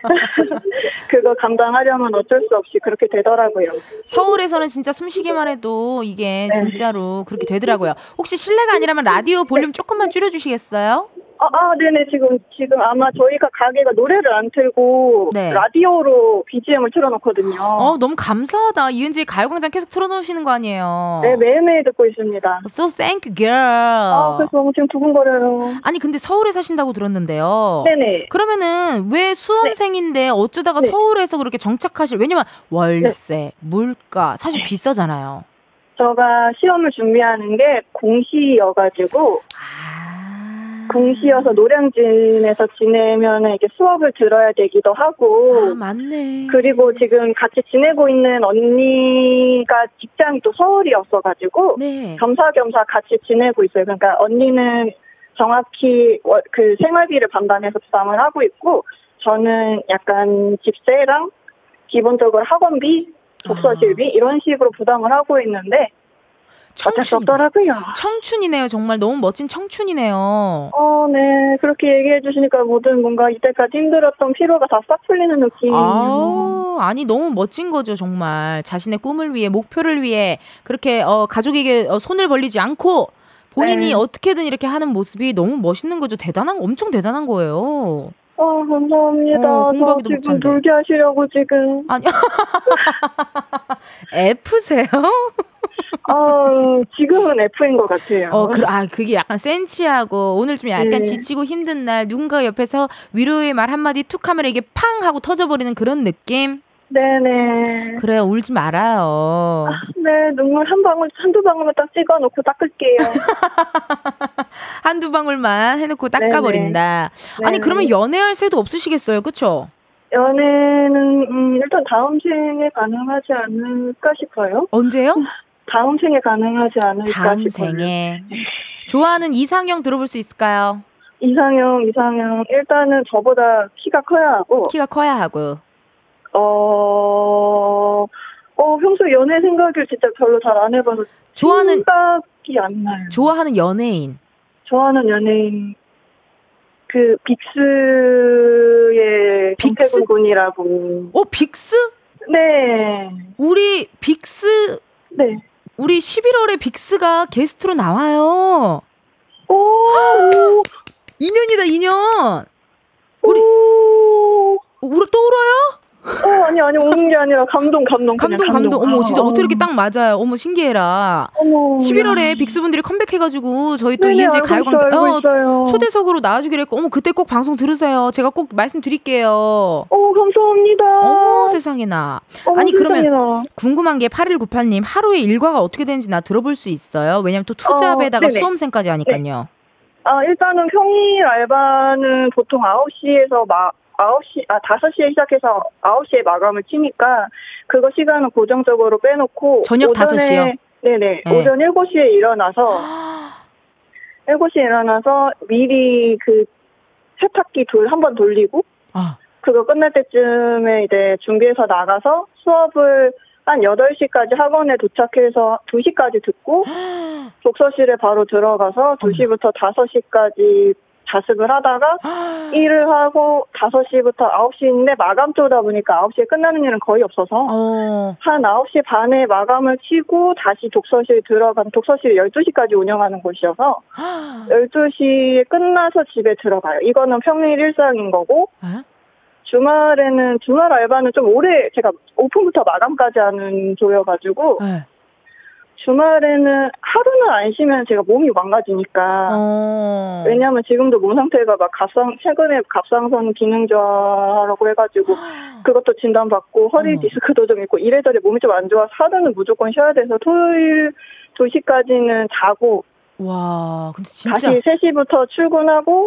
그거 감당하려면 어쩔 수 없이 그렇게 되더라고요. 서울에서는 진짜 숨쉬기만 해도 이게 네. 진짜로 그렇게 되더라고요. 혹시 실례가 아니라면 라디오 볼륨 조금만 줄여주시겠어요? 아, 아, 네네, 지금, 지금 아마 저희가 가게가 노래를 안 틀고 네. 라디오로 BGM을 틀어놓거든요. 어, 너무 감사하다. 이은지 가요광장 계속 틀어놓으시는 거 아니에요? 네, 매일매일 듣고 있습니다. So thank you, girl. 아, 그래서 너무 지금 두근거려요. 아니, 근데 서울에 사신다고 들었는데요. 네네. 그러면은 왜 수험생인데 어쩌다가 네. 서울에서 그렇게 정착하실 왜냐면 월세, 물가 사실 비싸잖아요. 제가 시험을 준비하는 게 공시여가지고, 아. 공시여서 노량진에서 지내면 이게 수업을 들어야 되기도 하고, 아, 맞네. 그리고 지금 같이 지내고 있는 언니가 직장이 또 서울이었어가지고, 네. 겸사겸사 같이 지내고 있어요. 그러니까 언니는 정확히 월- 그 생활비를 반반해서 부담을 하고 있고, 저는 약간 집세랑 기본적으로 학원비, 독서실비 이런 식으로 부담을 하고 있는데 청춘. 없더라고요. 청춘이네요. 정말 너무 멋진 청춘이네요. 어, 네. 그렇게 얘기해 주시니까 모든 뭔가 이때까지 힘들었던 피로가 다 싹 풀리는 느낌이에요. 아우, 아니 너무 멋진 거죠, 정말. 자신의 꿈을 위해, 목표를 위해 그렇게 어, 가족에게 어, 손을 벌리지 않고 본인이 네. 어떻게든 이렇게 하는 모습이 너무 멋있는 거죠. 대단한, 엄청 대단한 거예요. 어, 감사합니다. 어, 저 공부하기도 못 지금. 놀게 하시려고 지금. 아니, F세요? 어, 지금은 F인 것 같아요. 어, 그, 아, 그게 약간 센치하고 오늘 좀 약간 네. 지치고 힘든 날 누군가 옆에서 위로의 말 한마디 툭 하면 이게 팡 하고 터져버리는 그런 느낌? 네네. 그래요, 울지 말아요. 네, 눈물 한 방울, 한두 방울만 딱 찍어 놓고 닦을게요. 한두 방울만 해놓고 닦아버린다. 아니, 네네. 그러면 연애 할 새도 없으시겠어요, 그쵸? 연애는 음, 일단 다음 생에 가능하지 않을까 싶어요. 언제요? 다음 생에 가능하지 않을까 다음 싶어요. 생에. 좋아하는 이상형 들어볼 수 있을까요? 이상형, 이상형. 일단은 저보다 키가 커야 하고, 키가 커야 하고. 어, 어, 평소 연애 생각을 진짜 별로 잘 안 해봐서 좋아하는 생각이 안 나요. 좋아하는 연예인. 좋아하는 연예인 그 빅스의 빅스? 군이라고. 어, 빅스? 네, 우리 빅스 네. 우리 11월에 빅스가 게스트로 나와요. 오, 오, 2년이다, 2년. 우리? 어, 아니, 아니, 우는 게 아니라 감동, 감동. 그냥 감동 감동. 어머, 진짜 아, 어떻게 이렇게 딱 맞아요. 어머, 신기해라. 어머. 11월에 빅스분들이 컴백해가지고 저희 또 이은재 알고 가요광장 어. 초대석으로 나와주기로 했고, 어머, 그때 꼭 방송 들으세요. 제가 꼭 말씀드릴게요. 어, 감사합니다. 어머, 세상에나. 어머, 아니, 그러면 세상에나. 궁금한 게 8198님, 하루에 일과가 어떻게 되는지 나 들어볼 수 있어요? 왜냐면 또 투잡에다가 어. 수험생까지 하니까요. 아, 일단은 평일 알바는 보통 9시에서 마, 9시, 아, 5시에 시작해서 9시에 마감을 치니까 그거 시간은 고정적으로 빼놓고. 저녁 오전에- 5시요? 네네. 네. 오전 7시에 일어나서, 7시에 일어나서 미리 그 세탁기 돌 한 번 돌리고, 아, 그거 끝날 때쯤에 이제 준비해서 나가서 수업을 한 8시까지 학원에 도착해서 2시까지 듣고, 독서실에 바로 들어가서 2시부터 5시까지 자습을 하다가 일을 하고 5시부터 9시인데 마감 쪽이다 보니까 9시에 끝나는 일은 거의 없어서 어, 한 9시 반에 마감을 치고 다시 독서실 들어간 독서실 12시까지 운영하는 곳이어서 12시에 끝나서 집에 들어가요. 이거는 평일 일상인 거고 에? 주말에는 주말 알바는 좀 오래 제가 오픈부터 마감까지 하는 조여가지고 네. 주말에는 하루는 안 쉬면 제가 몸이 망가지니까 어. 왜냐하면 지금도 몸 상태가 막 갑상 최근에 갑상선 기능 저하라고 해가지고 그것도 진단받고 허리 어머. 디스크도 좀 있고 이래저래 몸이 좀 안 좋아서 하루는 무조건 쉬어야 돼서 토요일 2시까지는 자고 와, 근데 진짜. 다시 3시부터 출근하고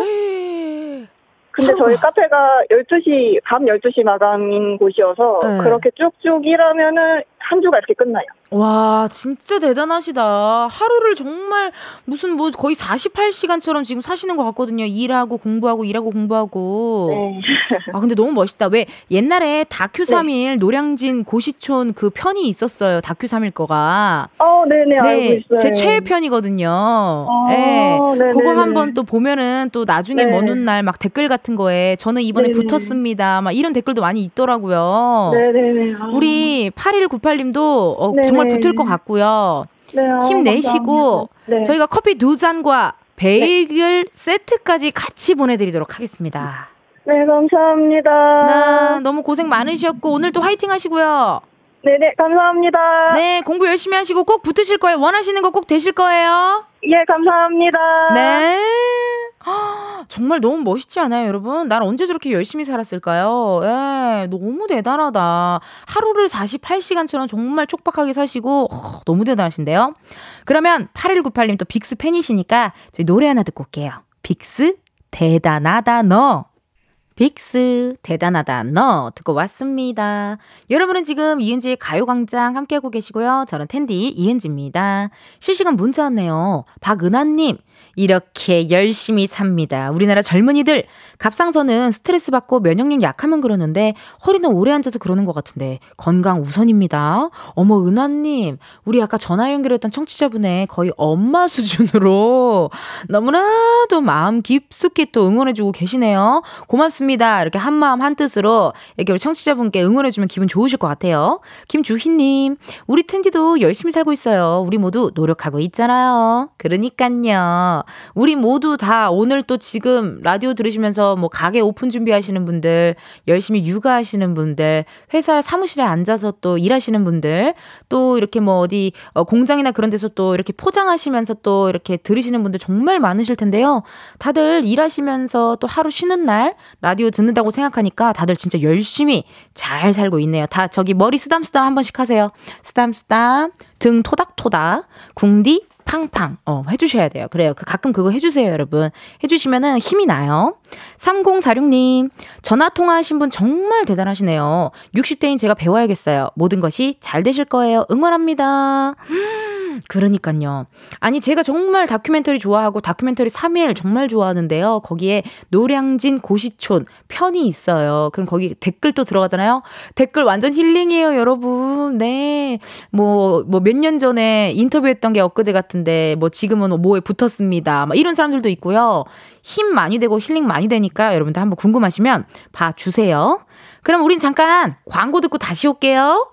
근데 하루가. 저희 카페가 12시 밤 12시 마감인 곳이어서 네. 그렇게 쭉쭉 일하면은 한 주가 이렇게 끝나요. 와, 진짜 대단하시다. 하루를 정말 무슨 뭐 거의 48시간처럼 지금 사시는 것 같거든요. 일하고 공부하고 일하고 공부하고. 네. 아, 근데 너무 멋있다. 왜 옛날에 다큐 3일 노량진 고시촌 그 편이 있었어요. 다큐 3일 거가. 어, 네네 네. 제 최애 편이거든요. 어, 네. 그거 한번 또 보면은 또 나중에 네. 먼 훗날 막 댓글 같은 거에 저는 이번에 네네. 붙었습니다. 막 이런 댓글도 많이 있더라고요. 네네네. 아, 우리 8198님도 어, 네네. 정말 붙을 것 같고요. 네, 아, 힘내시고. 네. 저희가 커피 두 잔과 베이글 세트까지 같이 보내드리도록 하겠습니다. 네, 감사합니다. 나 너무 고생 많으셨고 오늘 또 화이팅 하시고요. 네네, 감사합니다. 네, 공부 열심히 하시고 꼭 붙으실 거예요. 원하시는 거 꼭 되실 거예요. 예, 감사합니다. 네. 아, 정말 너무 멋있지 않아요, 여러분? 난 언제 저렇게 열심히 살았을까요? 예, 너무 대단하다. 하루를 48시간처럼 정말 촉박하게 사시고, 어, 너무 대단하신데요? 그러면 8198님 또 빅스 팬이시니까 저희 노래 하나 듣고 올게요. 빅스, 대단하다, 너. 빅스 대단하다 너 듣고 왔습니다. 여러분은 지금 이은지의 가요광장 함께하고 계시고요. 저는 텐디 이은지입니다. 실시간 문자 왔네요. 박은하님 이렇게 열심히 삽니다. 우리나라 젊은이들 갑상선은 스트레스 받고 면역력 약하면 그러는데 허리는 오래 앉아서 그러는 것 같은데 건강 우선입니다. 어머 은하님 우리 아까 전화 연결했던 청취자분의 거의 엄마 수준으로 너무나도 마음 깊숙이 또 응원해주고 계시네요. 고맙습니다. 이렇게 한 마음 한 뜻으로 이렇게 우리 청취자분께 응원해주면 기분 좋으실 것 같아요. 김주희님 우리 텐디도 열심히 살고 있어요. 우리 모두 노력하고 있잖아요. 그러니까요. 우리 모두 다 오늘 또 지금 라디오 들으시면서 뭐 가게 오픈 준비하시는 분들, 열심히 육아하시는 분들, 회사 사무실에 앉아서 또 일하시는 분들, 또 이렇게 뭐 어디 어, 공장이나 그런 데서 또 이렇게 포장하시면서 또 이렇게 들으시는 분들 정말 많으실 텐데요. 다들 일하시면서 또 하루 쉬는 날 라디오 듣는다고 생각하니까 다들 진짜 열심히 잘 살고 있네요. 다 저기 머리 쓰담쓰담 한 번씩 하세요. 쓰담쓰담, 등 토닥토닥, 궁디 팡팡 어 해주셔야 돼요. 그래요. 그 가끔 그거 해주세요, 여러분. 해주시면은 힘이 나요. 3046님 전화 통화하신 분 정말 대단하시네요. 60대인 제가 배워야겠어요. 모든 것이 잘 되실 거예요. 응원합니다. 그러니까요. 아니 제가 정말 다큐멘터리 좋아하고 다큐멘터리 3일 정말 좋아하는데요. 거기에 노량진 고시촌 편이 있어요. 그럼 거기 댓글 또 들어가잖아요. 댓글 완전 힐링이에요, 여러분. 네. 뭐 뭐 몇 년 전에 인터뷰했던 게 엊그제 같은데 뭐 지금은 뭐에 붙었습니다. 막 이런 사람들도 있고요. 힘 많이 되고 힐링 많이 되니까 여러분들 한번 궁금하시면 봐 주세요. 그럼 우린 잠깐 광고 듣고 다시 올게요.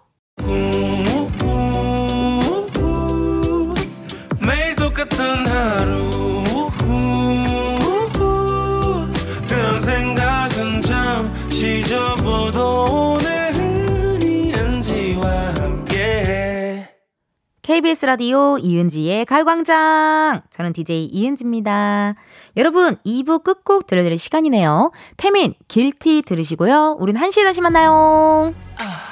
매 KBS 라디오 이은지의 가요광장. 저는 DJ 이은지입니다. 여러분, 2부 끝곡 들려드릴 시간이네요. 태민, 길티 들으시고요. 우린 1시에 다시 만나요. 너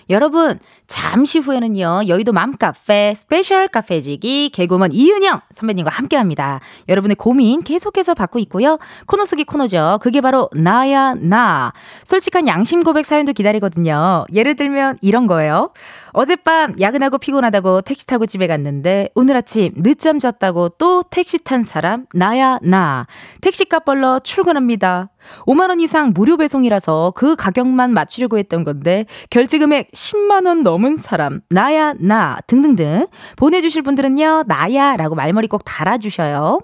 여러분, 잠시 후에는요, 여의도 맘카페 스페셜 카페지기 개그우먼 이은형 선배님과 함께 합니다. 여러분의 고민 계속해서 받고 있고요. 코너 속의 코너죠. 그게 바로 나야, 나. 솔직한 양심 고백 사연도 기다리거든요. 예를 들면 이런 거예요. 어젯밤 야근하고 피곤하다고 택시 타고 집에 갔는데 오늘 아침 늦잠 잤다고 또 택시 탄 사람 나야 나 택시값 벌러 출근합니다. 5만 원 이상 무료 배송이라서 그 가격만 맞추려고 했던 건데 결제 금액 10만 원 넘은 사람 나야 나 등등등 보내주실 분들은요 나야 라고 말머리 꼭 달아주셔요.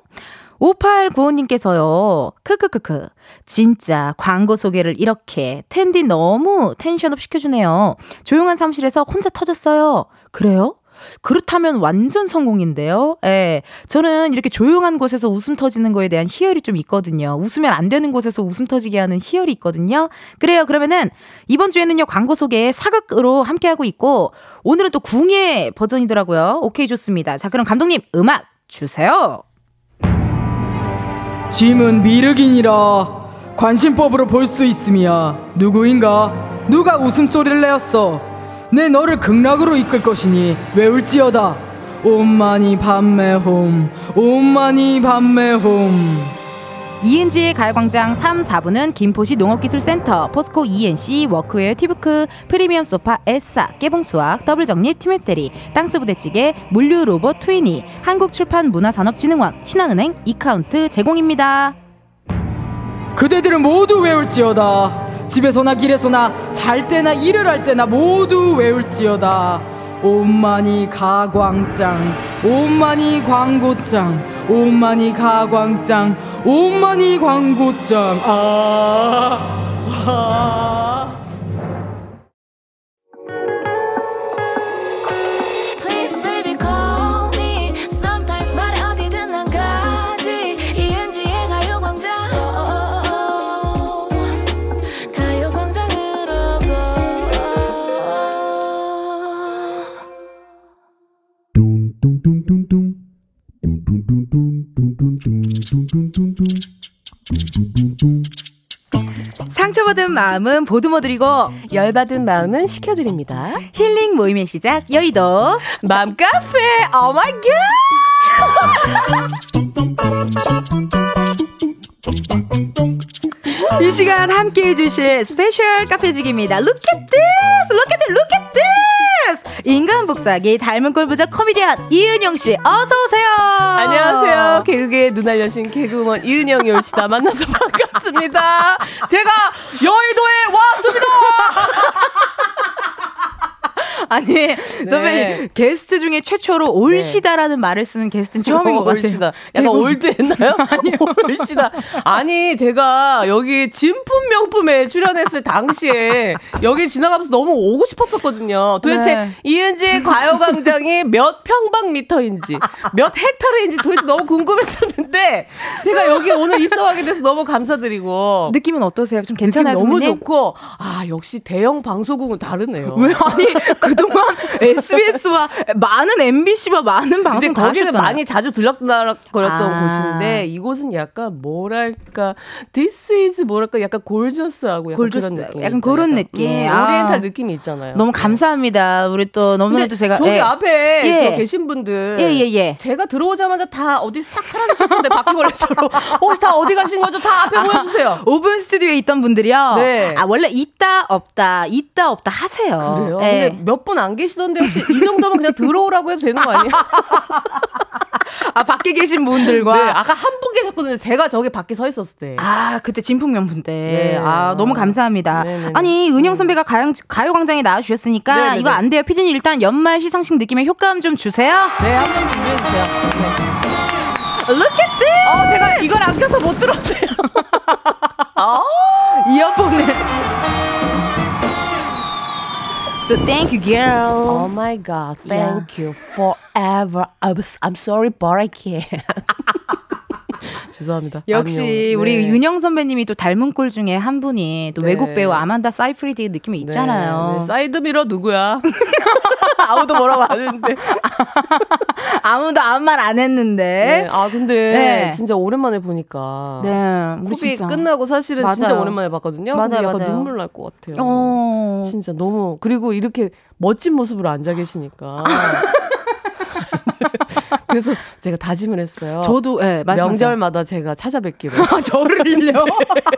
5895님께서요, 크크크크. 진짜 광고 소개를 이렇게 텐디 너무 텐션업 시켜주네요. 조용한 사무실에서 혼자 터졌어요. 그래요? 그렇다면 완전 성공인데요. 예. 저는 이렇게 조용한 곳에서 웃음 터지는 거에 대한 희열이 좀 있거든요. 웃으면 안 되는 곳에서 웃음 터지게 하는 희열이 있거든요. 그래요. 그러면은 이번 주에는요, 광고 소개 사극으로 함께 하고 있고, 오늘은 또 궁예 버전이더라고요. 오케이, 좋습니다. 자, 그럼 감독님, 음악 주세요. 짐은 미륵이니라 관심법으로 볼 수 있음이야 누구인가 누가 웃음소리를 내었어 내 너를 극락으로 이끌 것이니 외울지어다. 옴마니 반메훔 옴마니 반메훔. 이은지의 가요광장 3, 4부는 김포시 농업기술센터, 포스코 E&C, 워크웨어 티뷰크, 프리미엄 소파 에싸, 깨봉수학, 더블정립 티맵대리, 땅스부대찌개, 물류로봇 트위니, 한국출판문화산업진흥원, 신한은행, 이카운트 제공입니다. 그대들은 모두 외울지어다 집에서나 길에서나 잘 때나 일을 할 때나 모두 외울지어다 옴마니 가광장 옴마니 광고장 옴마니 가광장 옴마니 광고장 아, 아. 상처받은 마음은 보듬어드리고 열받은 마음은 식혀드립니다. 힐링 모임의 시작 여의도 맘 카페, oh my god! 이 시간 함께 해주실 스페셜 카페지기입니다. Look at this! Look at this! Look at this! 인간 복사기 닮은 꼴 부자 코미디언 이은형씨 어서오세요! 안녕하세요. 개그계에 눈알 여신 개그우먼 이은영 열시다 만나서 반갑습니다. 제가 여의도에 왔습니다! 아니 선배님 게스트 중에 최초로 올시다라는 말을 쓰는 게스트는 처음인 것 같아요. 올시다. 약간 올드했나요? 아니요. 올시다. 아니, 제가 여기 진품 명품에 출연했을 당시에 여기 지나가면서 너무 오고 싶었었거든요. 도대체 네. 이은지의 과요광장이 몇 평방미터인지, 몇 헥타르인지 도대체 너무 궁금했었는데, 제가 여기 오늘 입성하게 돼서 너무 감사드리고. 느낌은 어떠세요? 좀 괜찮아요, 너무 선배님? 좋고, 아, 역시 대형 방송국은 다르네요. 왜 아니 그 동안 SBS와 많은 MBC와 많은 방송 다 거기는 하셨잖아요. 많이 자주 들락날락거렸던 아. 곳인데 이곳은 약간 뭐랄까 this is 뭐랄까 약간 골저스하고 약간 골저스. 그런 느낌 약간 그런 느낌. 음, 아. 오리엔탈 느낌이 있잖아요. 너무 감사합니다. 우리 또 너무나도 제가 저기 예. 앞에 예. 저 계신 분들 예, 예, 예. 제가 들어오자마자 다 어디 싹 사라지셨던데 바퀴벌레처럼 혹시 다 어디 가신 거죠? 다 앞에 보여주세요. 오븐 스튜디오에 있던 분들이요. 네. 아 원래 있다 없다 있다 없다 하세요. 그래요? 예. 근데 몇분 안 계시던데 혹시 이 정도면 그냥 들어오라고 해도 되는 거 아니에요? 아 밖에 계신 분들과 네, 아까 한 분 계셨거든요. 제가 저기 밖에 서 있었을 때. 아, 그때 진풍명분 때. 네. 아, 너무 감사합니다. 네네네. 아니, 은영 선배가 가요, 가요광장에 나와주셨으니까 네네네. 이거 안 돼요. 피디님 일단 연말 시상식 느낌의 효과음 좀 주세요. 네, 한 번 준비해 주세요. 네. Look at this! 어, 제가 이걸 안 껴서 못 들었네요. 이어폰을. So thank you, girl. Oh my god, thank you forever. I'm, I'm sorry, but I can't. 죄송합니다. 역시 아니요. 우리 네. 은형 선배님이 또 닮은 꼴 중에 한 분이 또 네. 외국 배우 아만다 사이프리드 느낌이 있잖아요. 네, 네. 사이드 미러 누구야? 아무도 뭐라고 안 했는데. 아무도 아무 말 안 했는데. 네. 아 근데 네. 진짜 오랜만에 보니까. 네, 코비 진짜. 끝나고 사실은 진짜 맞아요. 오랜만에 봤거든요. 맞아요, 약간 맞아요. 눈물 날 것 같아요. 어. 진짜 너무 그리고 이렇게 멋진 모습으로 앉아 계시니까. 그래서 제가 다짐을 했어요. 저도 예, 맞아요. 명절마다 제가 찾아뵙기로. 저를요.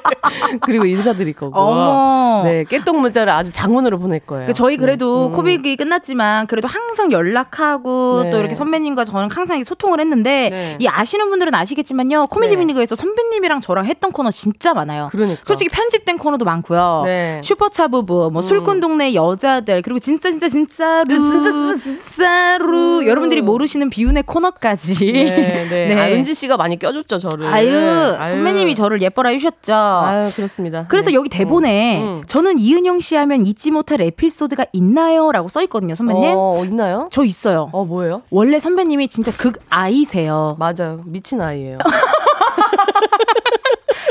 그리고 인사드릴 거고. 어머. 네, 깨똥 문자를 아주 장문으로 보낼 거예요. 그 저희 그래도 네. 음. 코빅이 끝났지만 그래도 항상 연락하고 네. 또 이렇게 선배님과 저는 항상 소통을 했는데 네. 이 아시는 분들은 아시겠지만요 코미디 네. 빅리그에서 선배님이랑 저랑 했던 코너 진짜 많아요. 그러니까. 솔직히 편집된 코너도 많고요. 네. 슈퍼차 부부, 뭐 술꾼 동네 여자들 그리고 진짜 진짜 진짜로 진짜, 진짜로 여러분들이 모르시는 비운의 코너까지. 네, 네. 아, 은지 씨가 많이 껴줬죠, 저를. 아유, 아유. 선배님이 저를 예뻐라 해주셨죠. 아유, 그렇습니다. 그래서 네. 여기 대본에 음, 음. 저는 이은영 씨 하면 잊지 못할 에피소드가 있나요? 라고 써있거든요, 선배님. 어, 있나요? 저 있어요. 어, 뭐예요? 원래 선배님이 진짜 극 아이세요. 맞아요. 미친 아이예요.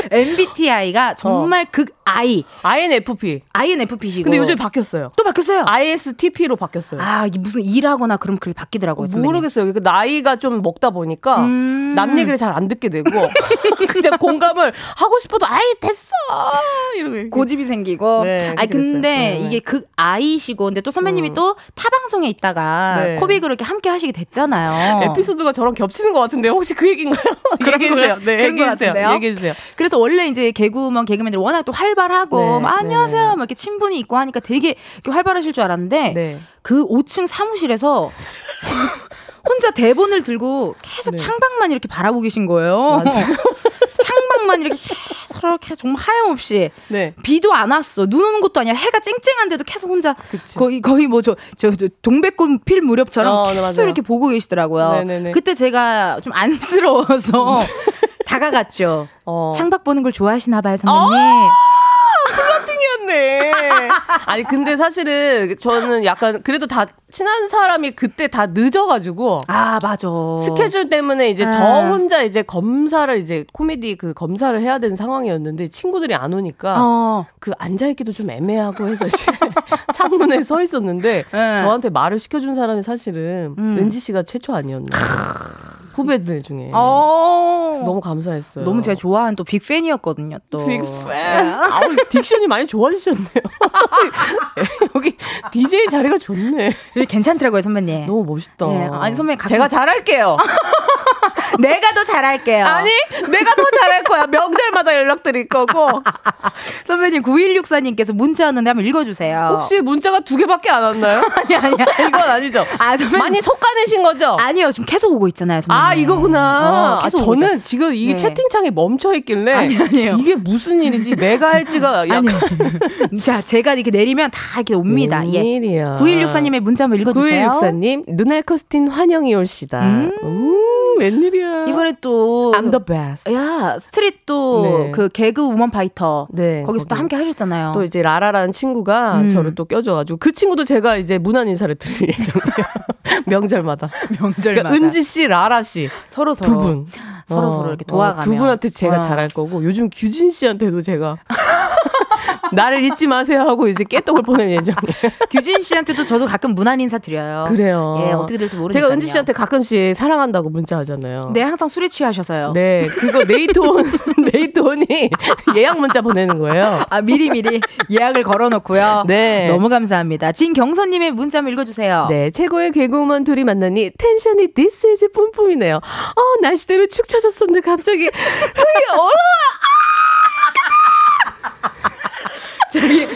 MBTI가 정말 극 아이. INFP. INFP시고. 근데 요즘 바뀌었어요. 또 바뀌었어요. ISTP로 바뀌었어요. 아, 이게 무슨 일하거나 그럼 그렇게 바뀌더라고요. 선배님. 모르겠어요. 그 나이가 좀 먹다 보니까 음. 남 얘기를 잘 안 듣게 되고 그냥 공감을 하고 싶어도 아이 됐어 이러고 고집이 생기고. 네, 됐어요. 근데 네. 이게 극 아이시고. 근데 또 선배님이 음. 또 타방송에 있다가 네. 코빅으로 이렇게 함께 하시게 됐잖아요. 에피소드가 저랑 겹치는 것 같은데 혹시 그 얘기인가요? 얘기해 주세요. 네, 얘기해 주세요. 얘기해 주세요. 그래서 원래 이제 개그우먼 개그맨들 워낙 또 활발 하고 네, 막 안녕하세요 네. 막 이렇게 친분이 있고 하니까 되게 활발하실 줄 알았는데 네. 그 5층 사무실에서 혼자 대본을 들고 계속 네. 창밖만 이렇게 바라보고 계신 거예요. 창밖만 이렇게 계속 이렇게 정말 하염없이 네. 비도 안 왔어. 눈 오는 것도 아니야. 해가 쨍쨍한데도 계속 혼자 그치. 거의 거의 뭐 저 저 동백꽃 필 무렵처럼 어, 네, 계속 맞아요. 이렇게 보고 계시더라고요. 그때 제가 좀 안쓰러워서 다가갔죠. 어. 창밖 보는 걸 좋아하시나 봐요, 선배님. 네. 아니 근데 사실은 저는 약간 그래도 다 친한 사람이 그때 다 늦어가지고 아, 맞아. 스케줄 때문에 이제 아. 저 혼자 이제 검사를 이제 코미디 그 검사를 해야 되는 상황이었는데 친구들이 안 오니까 어. 그 앉아있기도 좀 애매하고 해서 창문에 서 있었는데 네. 저한테 말을 시켜준 사람이 사실은 음. 은지 씨가 최초 아니었나 후배들 중에 어. 그래서 너무 감사했어요. 너무 제가 좋아하는 또 빅팬이었거든요, 또. 빅팬. 아우 딕션이 많이 좋아지셨네요. 여기 DJ 자리가 좋네. 여기 괜찮더라고요, 선배님. 너무 멋있다. 예, 아니, 선배님 가끔- 제가 잘할게요. 내가 더 잘할게요. 아니, 내가 더 잘할 거야. 명절마다 연락드릴 거고. 선배님 9164님께서 문자 왔는데 한번 읽어주세요. 혹시 문자가 두 개밖에 안 왔나요? 아니 아니야. 이건 아니죠. 아, 선배님. 많이 솎아내신 거죠? 아니요 지금 계속 오고 있잖아요. 선배님. 아, 이거구나. 어, 아, 저는 지금 이 네. 채팅창에 멈춰 있길래 아니, 아니에요. 이게 무슨 일이지? 내가 할지가 약간 아니요. 자 제가 이렇게 내리면 다 이렇게 옵니다. 예. 웬일이야. 9164님의 문자 한번 읽어주세요. 9164님, 눈알 커스틴 환영이 올시다. 음, 웬일이야. 이번에 또 I'm the best. 야 스트릿 또 네. 그 개그 우먼 파이터 네, 거기서 또 거기. 함께 하셨잖아요. 또 이제 라라라는 친구가 음. 저를 또 껴줘가지고 그 친구도 제가 이제 문안 인사를 드릴 예정이에요. 명절마다. 명절마다 그러니까 은지 씨, 라라 씨. 서로 서로 두 분. 서로 어, 서로 이렇게 어, 도와가며 두 분한테 제가 어. 잘할 거고 요즘 규진 씨한테도 제가 나를 잊지 마세요 하고 이제 깨떡을 보낼 예정이에요. 규진 씨한테도 저도 가끔 문안 인사 드려요. 그래요. 예 어떻게 될지 모르니까. 제가 은지 씨한테 가끔씩 사랑한다고 문자 하잖아요. 네 항상 술에 취하셔서요. 네, 그거 네이트온, 네이트온이 예약 문자 보내는 거예요. 아 미리 미리 예약을 걸어놓고요. 네. 너무 감사합니다. 진경선님의 문자 한번 읽어주세요. 네, 최고의 개그우먼 둘이 만나니 텐션이 this is 뿜뿜이네요. 어, 날씨 때문에 축 처졌었는데 갑자기 흥이 올라 저기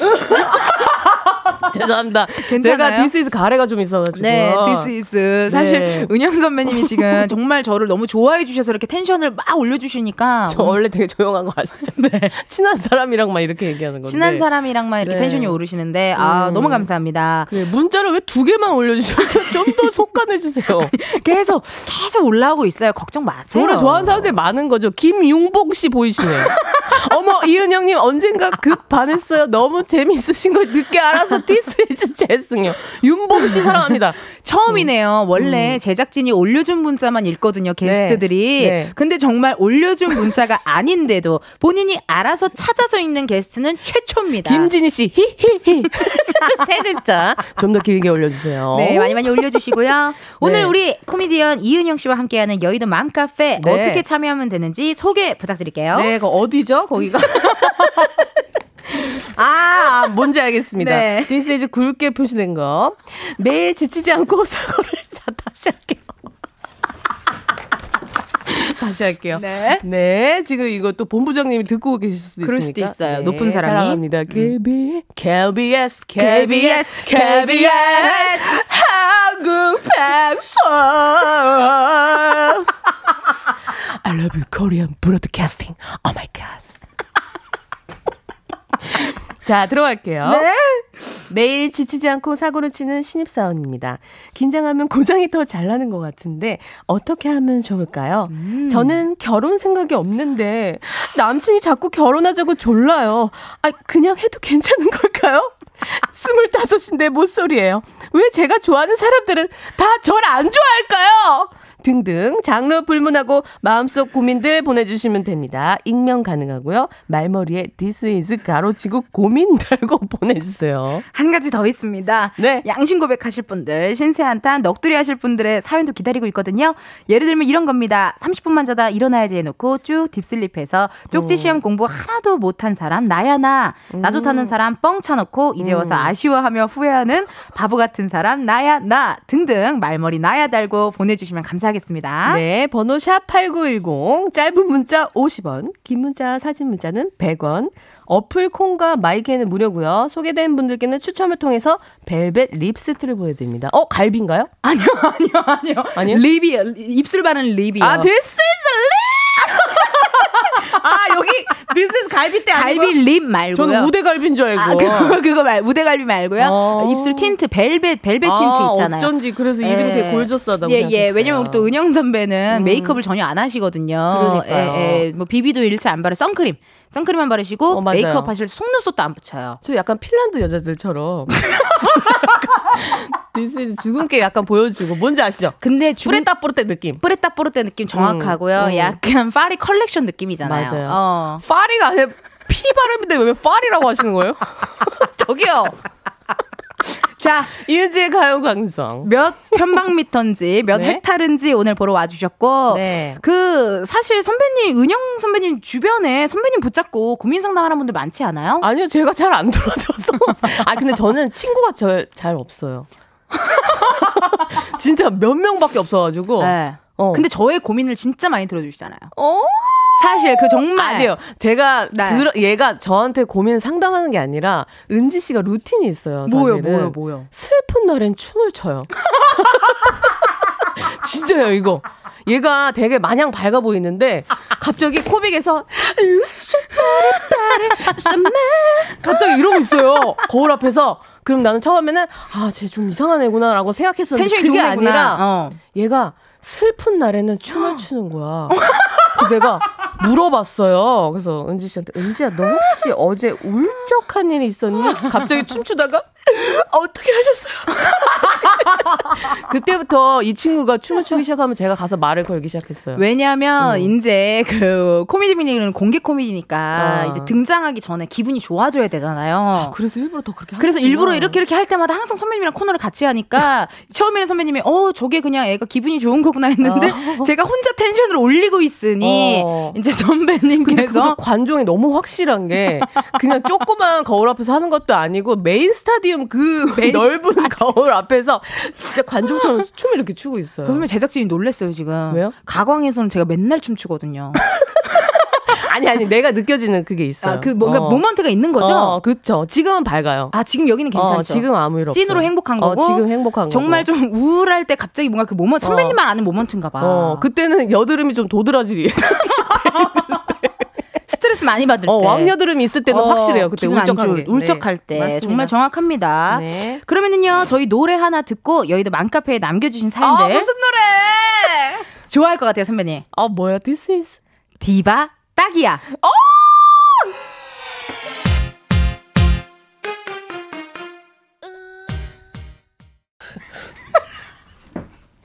죄송합니다. 괜찮아요? 제가 this is 가래가 좀 있어가지고. 네, this is. 사실 네. 은형 선배님이 지금 정말 저를 너무 좋아해 주셔서 이렇게 텐션을 막 올려주시니까 저 원래 되게 조용한 거 아시죠? 네. 친한 사람이랑 막 이렇게 얘기하는 건데. 친한 사람이랑만 이렇게 네. 텐션이 오르시는데 아 음. 너무 감사합니다. 네, 문자를 왜 두 개만 올려주셔서 좀 더 솎아내 주세요. 계속 계속 올라오고 있어요. 걱정 마세요. 노래 좋아하는 사람들이 많은 거죠. 김융복 씨 보이시네요. 어머, 이은형님 언젠가 급 반했어요. 너무 재밌으신 걸 늦게 알아서 this is 죄송해요. 윤복 씨 사랑합니다. 처음이네요. 원래 제작진이 올려준 문자만 읽거든요. 게스트들이. 음. 네. 근데 정말 올려준 문자가 아닌데도 본인이 알아서 찾아서 읽는 게스트는 최초입니다. 김진희 씨, 히히히. 세 글자. 좀 더 길게 올려주세요. 네, 많이 많이 올려주시고요. 오늘 네. 우리 코미디언 이은형 씨와 함께하는 여의도 맘 카페 네. 어떻게 참여하면 되는지 소개 부탁드릴게요. 네, 그 어디죠? 거기가? 아, 뭔지 알겠습니다. 네. this is 굵게 표시된 거. 매일 지치지 않고 사고를 자, 다시 할게요. 다시 할게요. 네. 네, 지금 이거 또 본부장님이 듣고 계실 수도 그럴 있으니까. 수도 있어요. 네, 높은 사람이. 음. 사랑합니다. KBS, KBS, KBS, KBS, 한국 방송. I love you, Korean broadcasting. Oh my 자, 들어갈게요. 네. 매일 지치지 않고 사고를 치는 신입사원입니다. 긴장하면 고장이 더 잘 나는 것 같은데 어떻게 하면 좋을까요? 음. 저는 결혼 생각이 없는데 남친이 자꾸 결혼하자고 졸라요. 아, 그냥 해도 괜찮은 걸까요? 스물다섯인데 못소리예요. 왜 제가 좋아하는 사람들은 다 절 안 좋아할까요? 등등 장르 불문하고 마음속 고민들 보내주시면 됩니다. 익명 가능하고요. 말머리에 this is 가로치고 고민 달고 보내주세요. 한 가지 더 있습니다. 네. 양심 고백하실 분들, 신세 한탄, 넋두리 하실 분들의 사연도 기다리고 있거든요. 예를 들면 이런 겁니다. 30분만 자다 일어나야지 해놓고 쭉 딥슬립해서 쪽지 시험 공부 하나도 못한 사람, 나야 나. 나 좋다는 사람 뻥 차놓고 이제 와서 아쉬워하며 후회하는 바보 같은 사람, 나야 나. 등등 말머리 나야 달고 보내주시면 감사하겠습니다. 네, 번호 샵 8910, 짧은 문자 50원, 긴 문자, 사진 문자는 100원, 어플 콩과 마이크는 무료고요. 소개된 분들께는 추첨을 통해서 벨벳 립스틱을 보내드립니다. 어, 갈비인가요? 아니요, 아니요, 아니요. 아니요? lip이요. 입술 바르는 lip이요. 아, this is lip! 아, 여기 this is 갈비 때 아니고? 갈비 rib 말고요. 저는 우대갈비인 줄 알고. 아, 그거, 그거 말, 우대갈비 말고요. 어. 입술 틴트, 벨벳, 벨벳 아, 틴트 있잖아요. 어쩐지 그래서 이름이 되게 gorgeous하다고 예, 생각했어요. 예. 왜냐면 우리 또 은형 선배는 음. 메이크업을 전혀 안 하시거든요. 그러니까요. 예, 예. 뭐 비비도 일체 안 바르, 선크림. 선크림만 바르시고 어. 메이크업 하실 때 속눈썹도 안 붙여요. 저 약간 핀란드 여자들처럼 this is 주근깨 약간 보여주고 뭔지 아시죠? 근데 주 prêt-à prêt-à 느낌. prêt-à prêt-à 느낌 정확하고요. 음. 약간 파리 컬렉션 느낌이잖아요. 맞아요. 어. 파리가 아니라 피 발음인데 왜 파리라고 하시는 거예요? 저기요. 자, 이은지의 가요광성. 몇 편방미터인지 몇 네. 헥타르인지 오늘 보러 와주셨고 네. 그 사실 선배님 은영 선배님 주변에 선배님 붙잡고 고민 상담하는 분들 많지 않아요? 아니요, 제가 잘 안 들어줘서. 아, 근데 저는 친구가 절, 잘 없어요. 진짜 몇 명밖에 없어가지고. 네. 어. 근데 저의 고민을 진짜 많이 들어주시잖아요. 어? 사실 그 정말 아니요. 제가 네. 들어, 얘가 저한테 고민 상담하는 게 아니라 은지 씨가 루틴이 있어요. 뭐요, 사실은. 뭐요, 뭐요. 슬픈 날엔 춤을 춰요. 진짜요, 이거. 얘가 되게 마냥 밝아 보이는데 갑자기 코빅에서 갑자기 이러고 있어요. 거울 앞에서. 그럼 나는 처음에는 아, 쟤 좀 이상한 애구나라고 생각했었는데 텐션이 그게 좋은 애구나. 아니라 어. 얘가 슬픈 날에는 춤을 추는 거야. 내가 물어봤어요. 그래서 은지 씨한테 은지야 너 혹시 어제 울적한 일이 있었니? 갑자기 춤추다가 어떻게 하셨어요? 그때부터 이 친구가 춤을 추기 시작하면 제가 가서 말을 걸기 시작했어요. 왜냐하면 이제 그 코미디 미니는 공개 코미디니까 아. 이제 등장하기 전에 기분이 좋아져야 되잖아요. 그래서 일부러 더 그렇게 그래서 하는구나. 일부러 이렇게 이렇게 할 때마다 항상 선배님이랑 코너를 같이 하니까 처음에는 선배님이 어 저게 그냥 애가 기분이 좋은 거구나 했는데 제가 혼자 텐션을 올리고 있으니 어. 이제 선배님께서 그것도 관종이 너무 확실한 게 그냥 조그만 거울 앞에서 하는 것도 아니고 메인 스타디움 그 넓은 거울 앞에서 진짜 관종처럼 춤을 이렇게 추고 있어요. 그러면 제작진이 놀랬어요 지금. 왜요? 가광에서는 제가 맨날 춤추거든요. 아니 아니 내가 느껴지는 그게 있어요. 아, 그 뭔가 어. moment가 있는 거죠? 어, 그렇죠. 지금은 밝아요. 아 지금 여기는 괜찮죠. 어, 지금 아무 일 없어. 찐으로 행복한 거고. 어, 지금 행복한 정말 거고. 좀 우울할 때 갑자기 뭔가 그 모먼트 선배님만 아는 모먼트인가 봐. 어, 그때는 여드름이 좀 도드라지리. 스트레스 많이 받을 어, 때. 왕여드름이 있을 때는 어, 확실해요. 그때 울적한 게. 울적할 네. 때 맞습니다. 정말 정확합니다. 네. 그러면은요 저희 노래 하나 듣고 여의도 맘카페에 남겨주신 사연들 아, 무슨 노래? 좋아할 것 같아요 선배님. 아, 뭐야? This is. 디바 딱이야.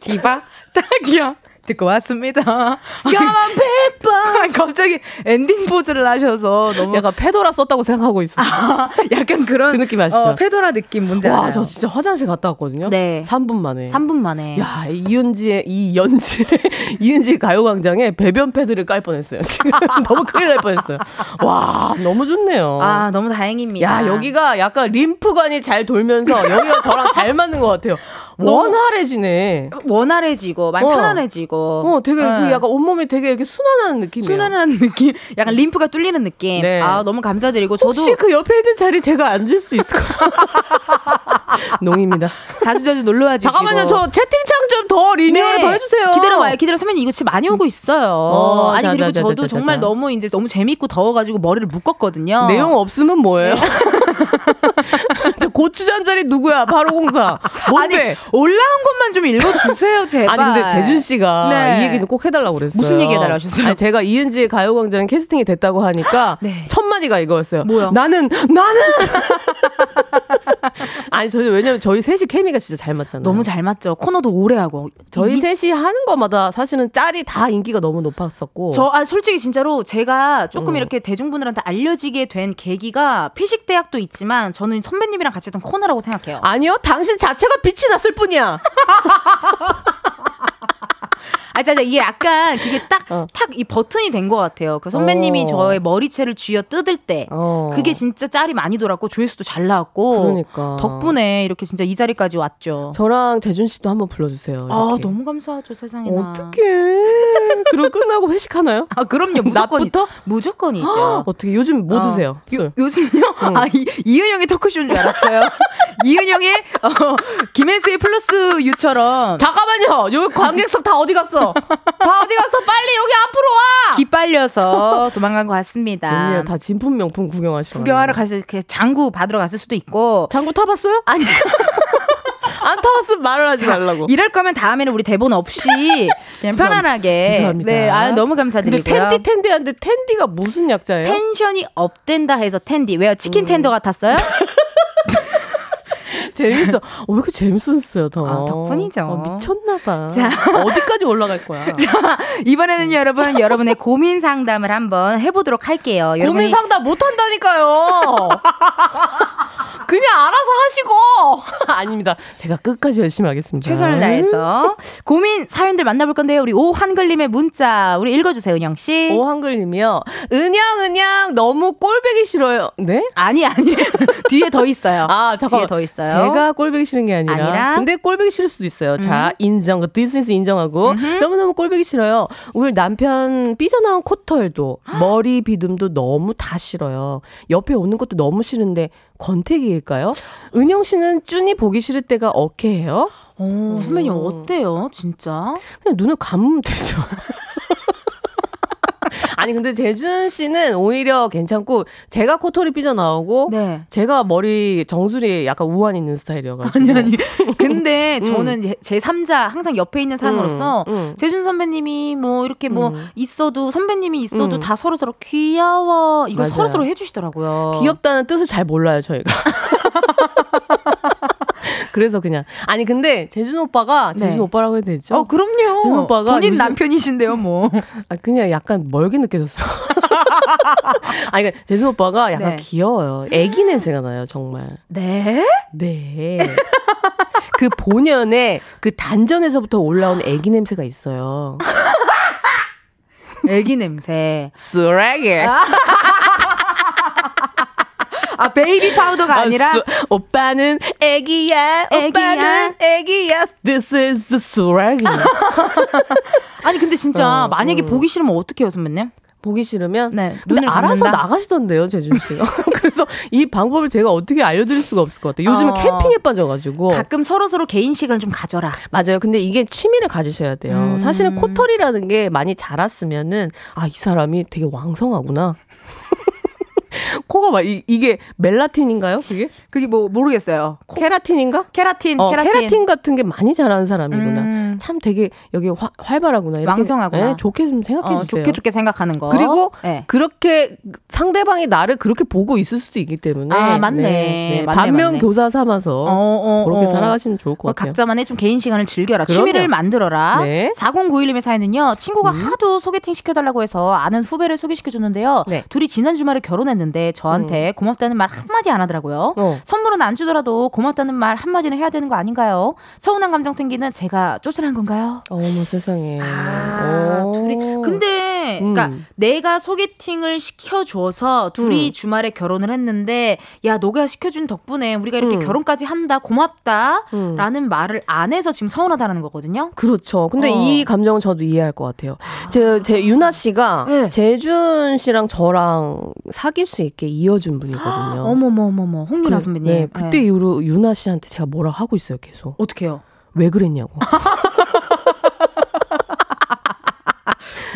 디바 딱이야. 듣고 왔습니다. 까만 페이퍼. 갑자기 엔딩 포즈를 하셔서 너무 약간 페도라 썼다고 생각하고 있어. 약간 그런 그 느낌 아시죠? 어, 페도라 느낌 뭔지. 와, 저 진짜 화장실 갔다 왔거든요. 네. 3분 만에. 3분 만에. 야, 이은지의 이 연지의 이은지 가요 광장에 배변 패드를 깔 뻔했어요. 지금 너무 큰일 날 뻔했어요. 와, 너무 좋네요. 아 너무 다행입니다. 야, 여기가 약간 림프관이 잘 돌면서 여기가 저랑 잘 맞는 것 같아요. 원활해지네. 원활해지고 많이 어. 편안해지고. 어, 되게 네. 그 약간 온몸이 되게 이렇게 순환하는 느낌이에요. 순환한 느낌, 약간 림프가 뚫리는 느낌. 네. 아 너무 감사드리고 저도 혹시 그 옆에 있는 자리 제가 앉을 수 있을까요? 농입니다. 자주 자주 놀러 와 주시고. 잠깐만요, 저 채팅창 좀 더 리뉴얼 더 해 주세요. 네. 기다려봐요, 기다려. 선배님 이거 진짜 많이 오고 있어요. 어, 아니 자, 그리고 자, 자, 저도 자, 자, 정말 자. 너무 이제 너무 재밌고 더워 가지고 머리를 묶었거든요. 내용 없으면 뭐예요? 저 고추 잠자리 누구야? 바로 공사. 아니 뭔데? 올라온 것만 좀 읽어주세요, 제발. 아니 근데 재준 씨가 네. 이 얘기는 꼭 해달라고 그랬어요. 무슨 얘기 해달라고 하셨어요? 아니, 제가 이은지의 가요광장 캐스팅이 됐다고 하니까 네. 첫 마디가 이거였어요. 뭐요? 나는 나는 아니 저희 왜냐면 저희 셋이 케미가 진짜 잘 맞잖아요. 너무 잘 맞죠. 코너도 오래 하고. 저희 이- 셋이 하는 것마다 사실은 짤이 다 인기가 너무 높았었고. 저, 아, 솔직히 진짜로 제가 조금 음. 이렇게 대중분들한테 알려지게 된 계기가 피식 대학도 있지만 저는 선배님이랑 같이 했던 코너라고 생각해요. 아니요, 당신 자체가 빛이 났을 뿐이야. 아, 진짜 이게 약간 그게 딱, 어. 탁이 버튼이 된 것 같아요. 그 선배님이 어. 저의 머리채를 쥐어 뜯을 때. 어. 그게 진짜 짤이 많이 돌았고 조회수도 잘 나왔고. 그러니까. 덕분에 이렇게 진짜 이 자리까지 왔죠. 저랑 재준 씨도 한번 불러주세요. 아, 이렇게. 너무 감사하죠, 세상에나. 어떡해. 그리고 끝나고 회식하나요? 아, 그럼요. 무조건. 낮부터? 무조건이죠. 어떻게 요즘 뭐 드세요? 요, 술. 요즘요? 아, 이, 이은영의 토크쇼인 줄 알았어요. 이은영의, 어, 김혜수의 플러스 유처럼. 잠깐만요. 여기 관객석 다 어디 갔어? 다 어디 갔어? 빨리 여기 앞으로 와. 기빨려서 도망간 것 같습니다. 웬일이야, 다 진품 명품 구경하시러. 구경하러 가서 이렇게 장구 받으러 갔을 수도 있고. 장구 타봤어요? 아니, 안 타봤으면 말을 하지 말라고. 이럴 거면 다음에는 우리 대본 없이 그냥 편안하게. 죄송합니다. 네, 아, 너무 근데 감사드리고요. 텐디 텐디한데 텐디가 무슨 약자예요? 텐션이 업된다 해서 텐디. 왜요? 치킨 텐더 같았어요? 재밌어. 어, 왜 이렇게 재밌었어요, 더. 아, 덕분이죠. 어, 미쳤나봐. 자. 어디까지 올라갈 거야? 자, 이번에는 여러분, 여러분의 고민 상담을 한번 해보도록 할게요. 고민 여러분이- 상담 못 한다니까요. 아닙니다. 제가 끝까지 열심히 하겠습니다. 최선을 다해서 고민 사연들 만나볼 건데요. 우리 오한글님의 문자 우리 읽어주세요, 은형 씨. 오한글님이요. 은형, 은형, 너무 꼴배기 싫어요. 네? 아니 아니 뒤에 더 있어요. 아, 잠깐 뒤에 더 있어요. 제가 꼴배기 싫은 게 아니라. 아니라? 음. 근데 꼴배기 싫을 수도 있어요. 자, 인정. This is 인정하고. 너무너무 꼴배기 싫어요. 우리 남편 삐져나온 코털도, 머리 비듬도 너무 다 싫어요. 옆에 오는 것도 너무 싫은데, 권태기일까요? 은영 씨는 쭈니 보기 싫을 때가 어케해요? 어, 선배님 어때요, 진짜? 그냥 눈을 감으면 되죠. 아니 근데 재준 씨는 오히려 괜찮고 제가 코털이 삐져나오고 네. 제가 머리 정수리에 약간 우환 있는 스타일이어가지고 아니 아니. 근데 음. 저는 제, 제 3자 항상 옆에 있는 사람으로서 음, 음. 재준 선배님이 뭐 이렇게 뭐 음. 있어도 선배님이 있어도 음. 다 서로 서로 귀여워 이걸. 서로 서로 해주시더라고요. 귀엽다는 뜻을 잘 몰라요 저희가. 그래서 그냥 아니 근데 재준 오빠가 재준 네. 오빠라고 해도 되죠? 어 그럼요. 재준 오빠가 본인 요즘- 남편이신데요 뭐. 아, 그냥 약간 멀게 느껴졌어요. 아니, 그러니까 재준 오빠가 약간 네. 귀여워요. 애기 냄새가 나요, 정말. 네? 네. 그 본연의 그 단전에서부터 올라온 애기 냄새가 있어요. 애기 냄새. 쓰레기. 아 베이비 파우더가 아니라 수- 오빠는 애기야. 애기야. 오빠는 애기야. This is the 쓰레기. 아니 근데 진짜 어, 만약에 음. 보기 싫으면 어떻게 해요 선배님? 보기 싫으면 네, 근데 알아서 감는다? 나가시던데요, 재준 씨가. 그래서 이 방법을 제가 어떻게 알려드릴 수가 없을 것 같아요. 요즘은 어. 캠핑에 빠져가지고. 가끔 서로 서로 개인 시간을 좀 가져라. 맞아요. 근데 이게 취미를 가지셔야 돼요. 음. 사실은 코털이라는 게 많이 자랐으면은 아, 이 사람이 되게 왕성하구나. 코가 막 이, 이게 멜라틴인가요? 그게? 그게 뭐 모르겠어요. 케라틴인가? 케라틴, 어, 케라틴. 케라틴. 같은 게 많이 자라는 사람이구나. 음. 참 되게 여기 화, 활발하구나. 이렇게 왕성하구나. 네, 좋게 좀 생각해 어, 주세요. 좋게 좋게 생각하는 거. 그리고 네. 그렇게 상대방이 나를 그렇게 보고 있을 수도 있기 때문에 아, 맞네. 맞네, 반면 맞네. 교사 삼아서 어, 어, 그렇게 어. 살아가시면 좋을 것 어, 같아요. 각자만의 좀 개인 시간을 즐겨라. 그럼요. 취미를 만들어라. 네. 음. 4091님의 사연은요. 친구가 하도 소개팅 시켜달라고 해서 아는 후배를 소개시켜줬는데요. 네. 음. 둘이 지난 주말에 결혼했는데 저한테 고맙다는 말 한마디 안 하더라고요. 어. 선물은 안 주더라도 고맙다는 말 한마디는 해야 되는 거 아닌가요? 서운한 감정 생기는 제가 쪼잔 한 건가요? 어머 세상에. 아, 오. 둘이 근데 음. 그러니까 내가 소개팅을 시켜줘서 둘이 음. 주말에 결혼을 했는데 야 너가 시켜준 덕분에 우리가 이렇게 음. 결혼까지 한다 고맙다 라는 말을 안 해서 지금 서운하다는 거거든요. 그렇죠. 근데 어. 이 감정은 저도 이해할 것 같아요. 제, 제 유나 씨가 네. 재준 씨랑 저랑 사귈 수 있게 이어준 분이거든요. 어머머머머 그래, 선배님. 네, 그때 이후로 유나 씨한테 제가 뭐라 하고 있어요, 계속. 어떻게요? 왜 그랬냐고.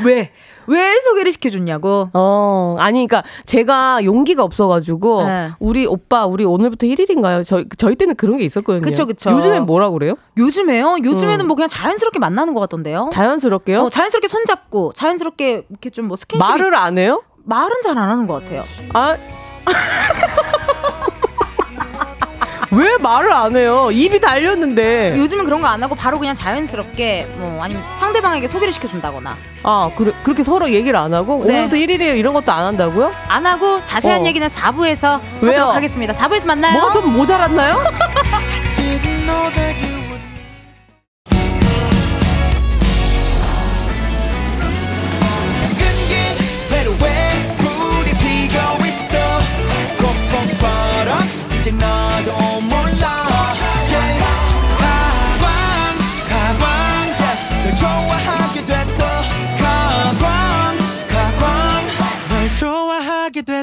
왜? 왜 소개를 시켜줬냐고? 어, 아니, 그니까, 제가 용기가 없어가지고, 네. 우리 오빠, 우리 오늘부터 1일인가요? 저희, 저희 때는 그런 게 있었거든요. 그쵸, 그쵸. 요즘엔 뭐라 그래요? 요즘에요? 요즘에는 음. 뭐 그냥 자연스럽게 만나는 것 같던데요. 자연스럽게요? 어, 자연스럽게 손잡고 자연스럽게 이렇게 좀 뭐 스킨십 말을 안 해요? 말은 잘 안 하는 것 같아요. 아. 왜 말을 안 해요? 입이 달렸는데. 요즘은 그런 거 안 하고 바로 그냥 자연스럽게 뭐 아니면 상대방에게 소개를 시켜준다거나 아, 그래, 그렇게 서로 얘기를 안 하고? 네. 오늘부터 1일이에요. 이런 것도 안 한다고요? 안 하고 자세한 어. 얘기는 4부에서 왜요? 하도록 하겠습니다. 4부에서 만나요. 뭐가 좀 모자랐나요?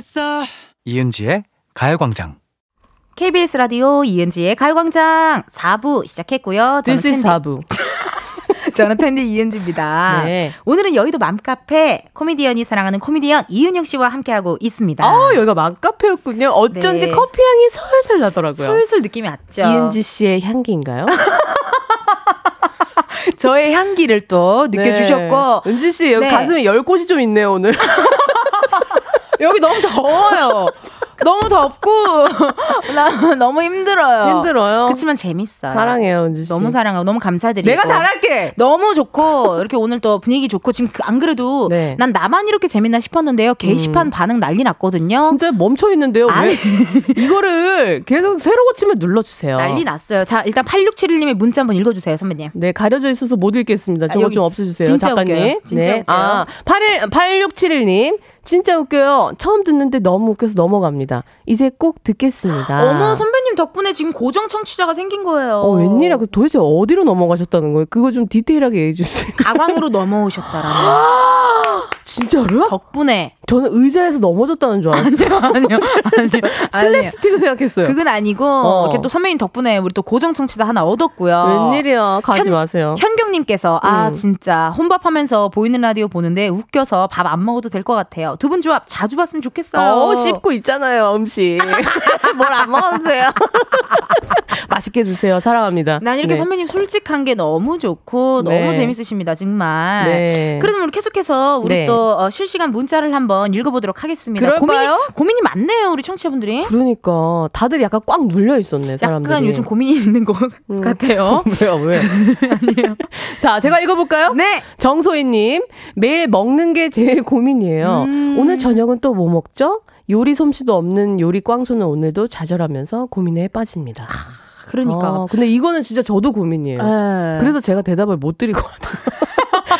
됐어 이은지의 가요광장. KBS 라디오 이은지의 가요광장 4부 시작했고요. 저는 This is 텐디, 4부. 저는 텐디 이은지입니다. 네. 오늘은 여의도 맘카페 코미디언이 사랑하는 코미디언 이은영 씨와 함께하고 있습니다. 아, 여기가 맘카페였군요. 어쩐지 네. 커피 향이 설설 나더라고요. 솔솔 느낌이 왔죠. 이은지 씨의 향기인가요? 저의 향기를 또 느껴주셨고 네. 은지 씨 여기 네. 가슴에 열 곳이 좀 있네요 오늘. 여기 너무 더워요. 너무 덥고 나 너무 힘들어요. 힘들어요. 그렇지만 재밌어요. 사랑해요, 은지 씨. 너무 사랑하고 너무 감사드리고. 내가 잘할게. 너무 좋고 이렇게 오늘 또 분위기 좋고 지금 그- 안 그래도 네. 난 나만 이렇게 재밌나 싶었는데요. 게시판 반응 난리 났거든요. 진짜 멈춰 있는데요. 왜 아니. 이거를 계속 새로 고치면 눌러주세요. 난리 났어요. 자, 일단 8671님의 문자 한번 읽어주세요, 선배님. 네, 가려져 있어서 못 읽겠습니다. 저거 여기 좀 없애주세요, 진짜 작가님. 웃겨요. 진짜 네. 웃겨요. 아, 81, 8671님. 진짜 웃겨요. 처음 듣는데 너무 웃겨서 넘어갑니다. 이제 꼭 듣겠습니다. 어머, 선배님 덕분에 지금 고정 청취자가 생긴 거예요. 어, 웬일이야. 그 도대체 어디로 넘어가셨다는 거예요? 그거 좀 디테일하게 얘기해 주세요. 가광으로 넘어오셨다라는. 진짜로요? 덕분에. 저는 의자에서 넘어졌다는 줄 알았어요. 아니요, 아니요. 슬랩스틱을 생각했어요. 그건 아니고, 어. 이렇게 또 선배님 덕분에 우리 또 고정 청취자 하나 얻었고요. 웬일이야. 가지 현- 마세요. 현경님께서 아 음. 진짜 혼밥하면서 보이는 라디오 보는데 웃겨서 밥 안 먹어도 될 것 같아요. 두 분 조합 자주 봤으면 좋겠어요. 어, 씹고 있잖아요, 음식. 뭘 안 먹어도 돼요. 맛있게 드세요. 사랑합니다. 난 이렇게 네. 선배님 솔직한 게 너무 좋고 네. 너무 재밌으십니다 정말. 네. 그래도 우리 계속해서 우리 네. 또 어, 실시간 문자를 한번 읽어보도록 하겠습니다. 그럴까요? 고민이, 고민이 많네요 우리 청취자분들이. 그러니까 다들 약간 꽉 눌려 있었네, 사람들이. 약간 요즘 고민이 있는 것 음. 같아요. 왜요, 왜? 아니에요. 자, 제가 읽어볼까요? 네. 정소희님, 매일 먹는 게 제일 고민이에요. 음. 오늘 저녁은 또 뭐 먹죠? 요리 솜씨도 없는 요리 꽝소는 오늘도 좌절하면서 고민에 빠집니다. 그러니까. 아, 근데 이거는 진짜 저도 고민이에요. 에. 그래서 제가 대답을 못 드릴 것 같아요.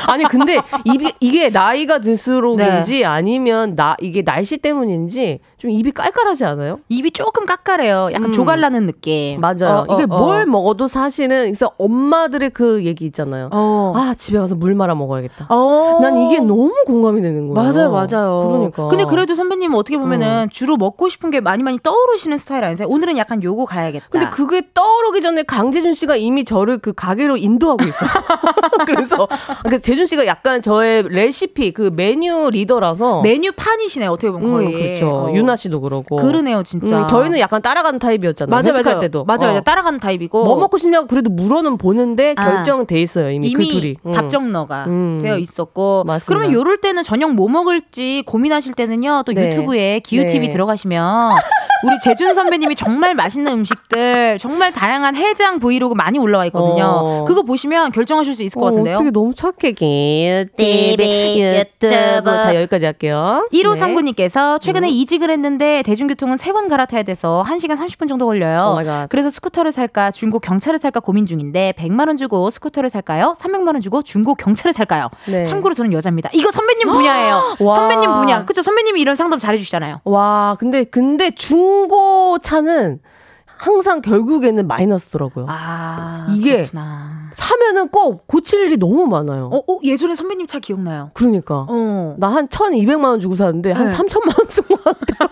아니 근데 입이, 이게 나이가 들수록인지 아니면 나 이게 날씨 때문인지 좀 입이 깔깔하지 않아요? 입이 조금 깎아래요. 약간 음. 조갈나는 느낌. 맞아요. 어, 어, 이게 어. 뭘 먹어도 사실은 그래서 엄마들의 그 얘기 있잖아요. 어. 아 집에 가서 물 말아 먹어야겠다. 어. 난 이게 너무 공감이 되는 거예요. 맞아요, 맞아요. 그러니까. 근데 그래도 선배님은 어떻게 보면은 주로 먹고 싶은 게 많이 많이 떠오르시는 스타일 아니세요? 오늘은 약간 요거 가야겠다. 근데 그게 떠오르기 전에 강재준 씨가 이미 저를 그 가게로 인도하고 있어요. 그래서 그러니까 재준 씨가 약간 저의 레시피 그 메뉴 리더라서 메뉴 판이시네요. 어떻게 보면 거의. 음, 그렇죠. 어. 유나 씨도 그러고. 그러네요, 진짜. 음, 저희는 약간 따라가는 타입이었잖아요. 맞아요, 맞아요. 때도. 맞아요, 어. 따라가는 타입이고. 뭐 먹고 싶냐고 그래도 물어는 보는데 아. 결정은 돼 있어요 이미, 이미 그 둘이. 음. 답정너가 음. 되어 있었고 맞습니다. 그러면 요럴 때는 저녁 뭐 먹을지 고민하실 때는요 또 네. 유튜브에 기유 TV 네. 들어가시면 우리 재준 선배님이 정말 맛있는 음식들 정말 다양한 해장 브이로그 많이 올라와 있거든요 어. 그거 보시면 결정하실 수 있을 것 같은데요 어떻게 너무 착해. TV 유튜브. 자 여기까지 할게요. 1호 네. 상구님께서 최근에 음. 이직을 했는데 대중교통은 세 번 갈아타야 돼서 1시간 30분 정도 걸려요. God. 그래서 스쿠터를 살까 중고 경차를 살까 고민 중인데 100만 원 주고 스쿠터를 살까요? 300만 원 주고 중고 경차를 살까요? 네. 참고로 저는 여자입니다. 이거 선배님 분야예요. 와. 선배님 분야. 그쵸 선배님이 이런 상담 잘해 주시잖아요. 와 근데 근데 중 고차는 항상 결국에는 마이너스더라고요. 아 이게 그렇구나. 사면은 꼭 고칠 일이 너무 많아요. 어, 어 예전에 선배님 차 기억나요. 그러니까. 어. 나 한 1,200만 원 주고 샀는데 한 네. 3천만 원 쓴 것 같아요.